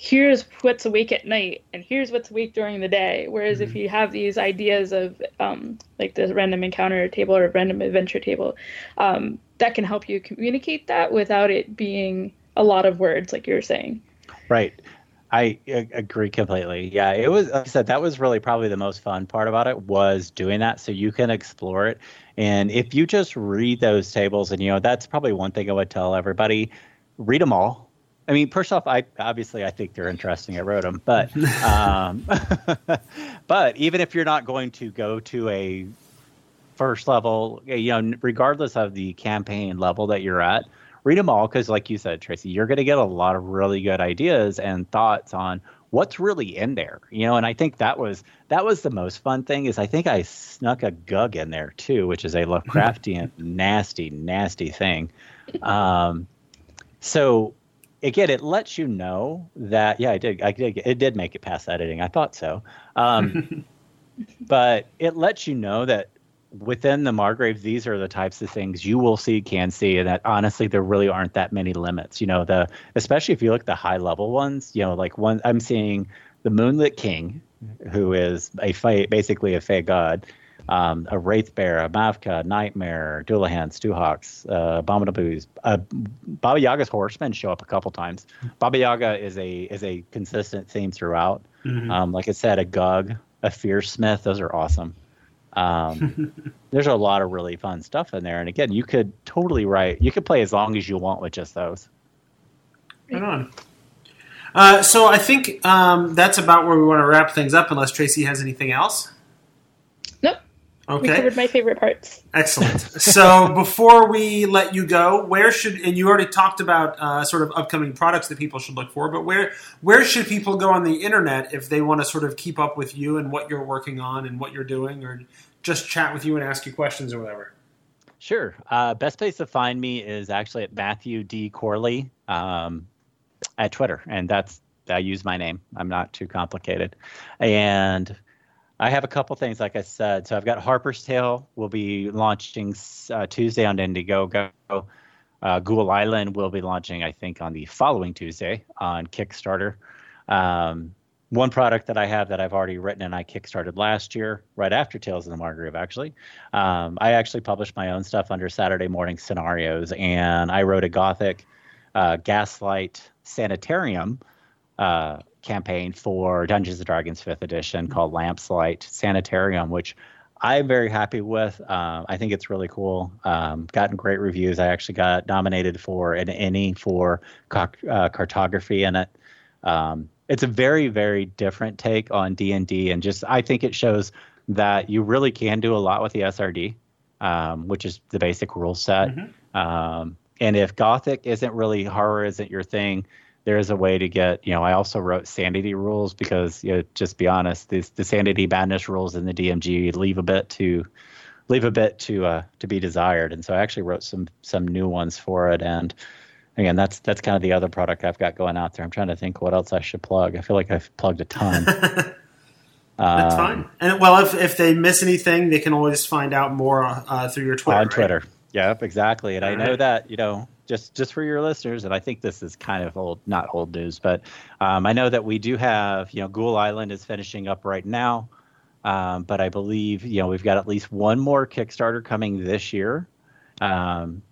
here's what's awake at night and here's what's awake during the day. Whereas mm-hmm. if you have these ideas of um, like the random encounter table or a random adventure table, um, that can help you communicate that without it being a lot of words, like you were saying. Right. I agree completely. Yeah, it was. Like I said that was really probably the most fun part about it was doing that, so you can explore it. And if you just read those tables, and you know that's probably one thing I would tell everybody: read them all. I mean, first off, I obviously I think they're interesting. I wrote them, but um, but even if you're not going to go to a first level, you know, regardless of the campaign level that you're at, read them all because, like you said, Tracy, you're going to get a lot of really good ideas and thoughts on what's really in there you know and i think that was that was the most fun thing is i think i snuck a gug in there too which is a lovecraftian nasty nasty thing. Um so again it lets you know that yeah i did i did it did make it past editing i thought so. Um but it lets you know that within the Margreves, these are the types of things you will see, can see, and that honestly, there really aren't that many limits. You know, the especially if you look at the high level ones. You know, like one I'm seeing the Moonlit King, who is a Fae, basically a Fey god, um, a Wraith Bear, a Mavka, Nightmare, Dullahan, Stewhawks, uh, Abominaboos. Uh, Baba Yaga's horsemen show up a couple times. Baba Yaga is a is a consistent theme throughout. Mhm. Um, like I said, a Gug, a Fear Smith, those are awesome. Um, there's a lot of really fun stuff in there, and again, you could totally write. You could play as long as you want with just those. Right on. Uh, so I think um, that's about where we want to wrap things up, unless Tracy has anything else. Nope. Okay. We Okay, covered my favorite parts. excellent. so before we let you go, where should and you already talked about uh, sort of upcoming products that people should look for, but where where should people go on the internet if they want to sort of keep up with you and what you're working on and what you're doing, or just chat with you and ask you questions or whatever? Sure. Uh, best place to find me is actually at Matthew D Corley um, at Twitter, and that's I use my name. I'm not too complicated, and I have a couple things, like I said. So I've got Harper's Tale. will be launching uh, Tuesday on Indiegogo. Uh, Island will be launching, I think, on the following Tuesday on Kickstarter. Um, one product that I have that I've already written and I kickstarted last year, right after Tales of the Margreve, actually. Um, I actually published my own stuff under Saturday Morning Scenarios, and I wrote a Gothic uh, Gaslight Sanitarium uh, campaign for Dungeons and Dragons 5th edition called Lampslight Sanitarium, which I'm very happy with. Uh, I think it's really cool. Um, gotten great reviews. I actually got nominated for an ENnie for car- uh, cartography in it. Um, it's a very, very different take on D and D, and just I think it shows that you really can do a lot with the SRD, um, which is the basic rule set. Um, and if Gothic isn't really horror isn't your thing, there is a way to get. You know, I also wrote sanity rules because, you know, just be honest, this, the sanity madness rules in the DMG leave a bit to leave a bit to uh, to be desired. And so I actually wrote some some new ones for it. And again, that's that's kind of the other product I've got going out there. I'm trying to think what else I should plug. I feel like I've plugged a ton. That's Um, fine. And well, if if they miss anything, they can always find out more uh, through your Twitter. on right? Twitter. Yep, exactly. And I know that you know just just for your listeners, and I think this is kind of old, not old news, but um, I know that we do have you know Ghoul Island is finishing up right now, um, but I believe you know we've got at least one more Kickstarter coming this year. Um,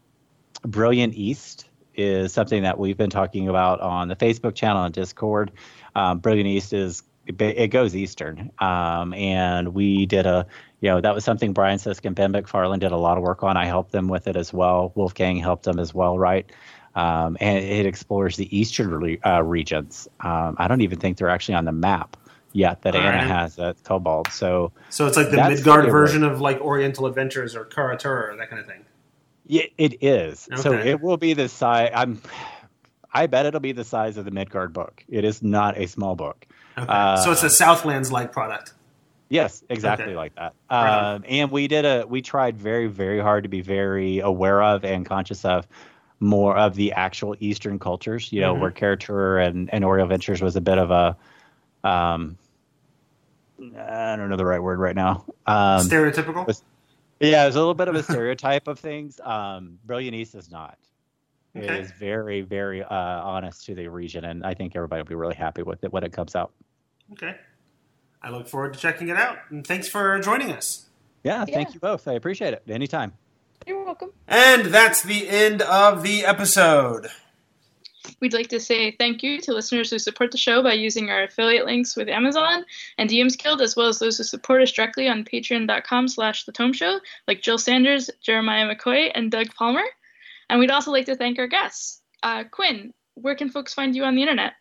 Brilliant East is something that we've been talking about on the Facebook channel and Discord. Um, Brilliant East is it goes Eastern, um, and we did a you know that was something Brian Suskind and Ben McFarland did a lot of work on. I helped them with it as well. Wolfgang helped them as well, right? Um, and it explores the eastern re- uh, regions. Um, I don't even think they're actually on the map yet that All Anna right. has at Kobold. So So it's like the Midgard version of like Oriental Adventures or Kara-Tur or that kind of thing. Yeah, it is. So it will be the size. I'm. I bet it'll be the size of the Midgard book. It is not a small book. Okay. Uh, so it's a Southlands like product. Yes, exactly Okay. like that. Right. Um, and we did a. We tried very, very hard to be very aware of and conscious of more of the actual Eastern cultures. You know, Mhm. where Kara-Tur and and Oriental Adventures was a bit of a. Um, I don't know the right word right now. Um, Stereotypical. was- Yeah, there's a little bit of a stereotype of things. Um, Brilliant East is not. It Okay. is very, very uh, honest to the region, and I think everybody will be really happy with it when it comes out. Okay. I look forward to checking it out. And thanks for joining us. Yeah, Yeah. thank you both. I appreciate it. Anytime. You're welcome. And that's the end of the episode. We'd like to say thank you to listeners who support the show by using our affiliate links with Amazon and DM's Guild, as well as those who support us directly on patreon.com slash the Tome Show, like Jill Sanders, Jeremiah McCoy, and Doug Palmer. And we'd also like to thank our guests. Uh, Quinn, where can folks find you on the internet?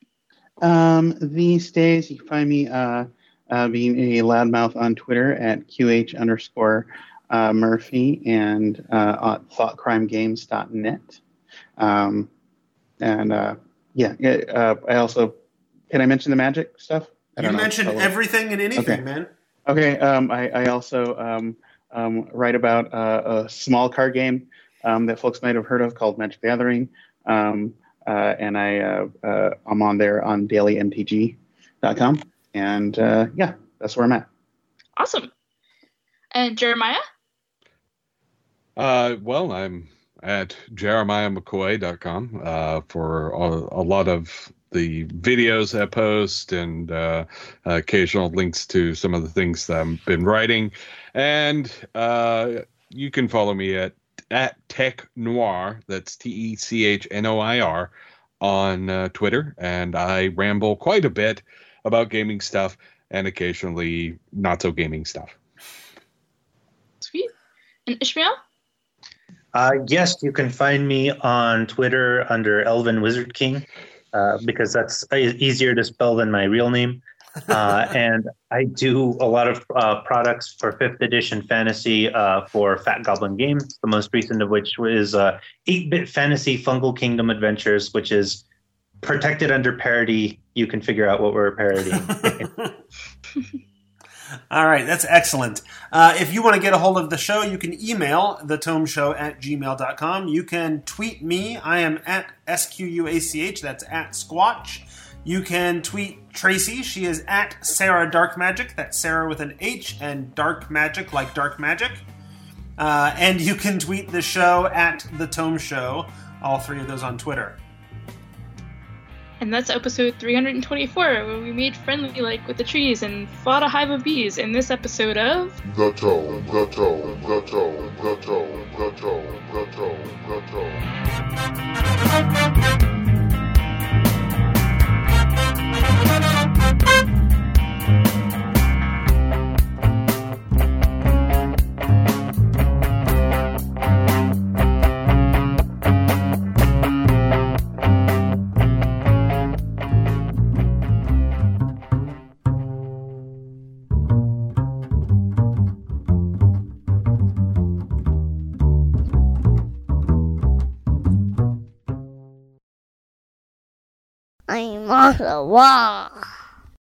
Um, these days, you can find me uh, uh, being a loudmouth on Twitter at QH underscore uh, Murphy and uh, at thoughtcrimegames.net. Um, and uh, yeah, yeah, uh, I also can I mention the magic stuff? I You don't know. mentioned everything and anything, Okay. man. Okay, um, I, I also um, um, write about uh, a small card game um, that folks might have heard of called Magic the Gathering, um, uh, and I uh, uh, I'm on there on dailymtg.com, and uh, yeah, that's where I'm at. Awesome. And Jeremiah? Uh, well, I'm at jeremiahmccoy.com uh, for a, a lot of the videos I post and uh, occasional links to some of the things that I've been writing. And uh, you can follow me at at Tech Noir. That's T E C H N O I R on uh, Twitter, and I ramble quite a bit about gaming stuff and occasionally not so gaming stuff. Sweet. And Ishmael? Uh, yes, you can find me on Twitter under Elvin Wizard King uh, because that's easier to spell than my real name. Uh, and I do a lot of uh, products for fifth edition fantasy uh, for Fat Goblin Games. The most recent of which is uh, 8-bit fantasy Fungal Kingdom Adventures, which is protected under parody. You can figure out what we're parodying. All right, that's excellent. Uh, if you want to get a hold of the show, you can email thetomeshow at gmail.com. You can tweet me. I am at SQUACH, that's at Squatch. You can tweet Tracy. She is at Sarah Dark Magic. That's Sarah with an H and Dark Magic, like Dark Magic. Uh, and you can tweet the show at The Tome Show. All three of those on Twitter. And that's episode 324, where we made friendly like with the trees and fought a hive of bees in this episode of The the the the the the the. I'm on the wall.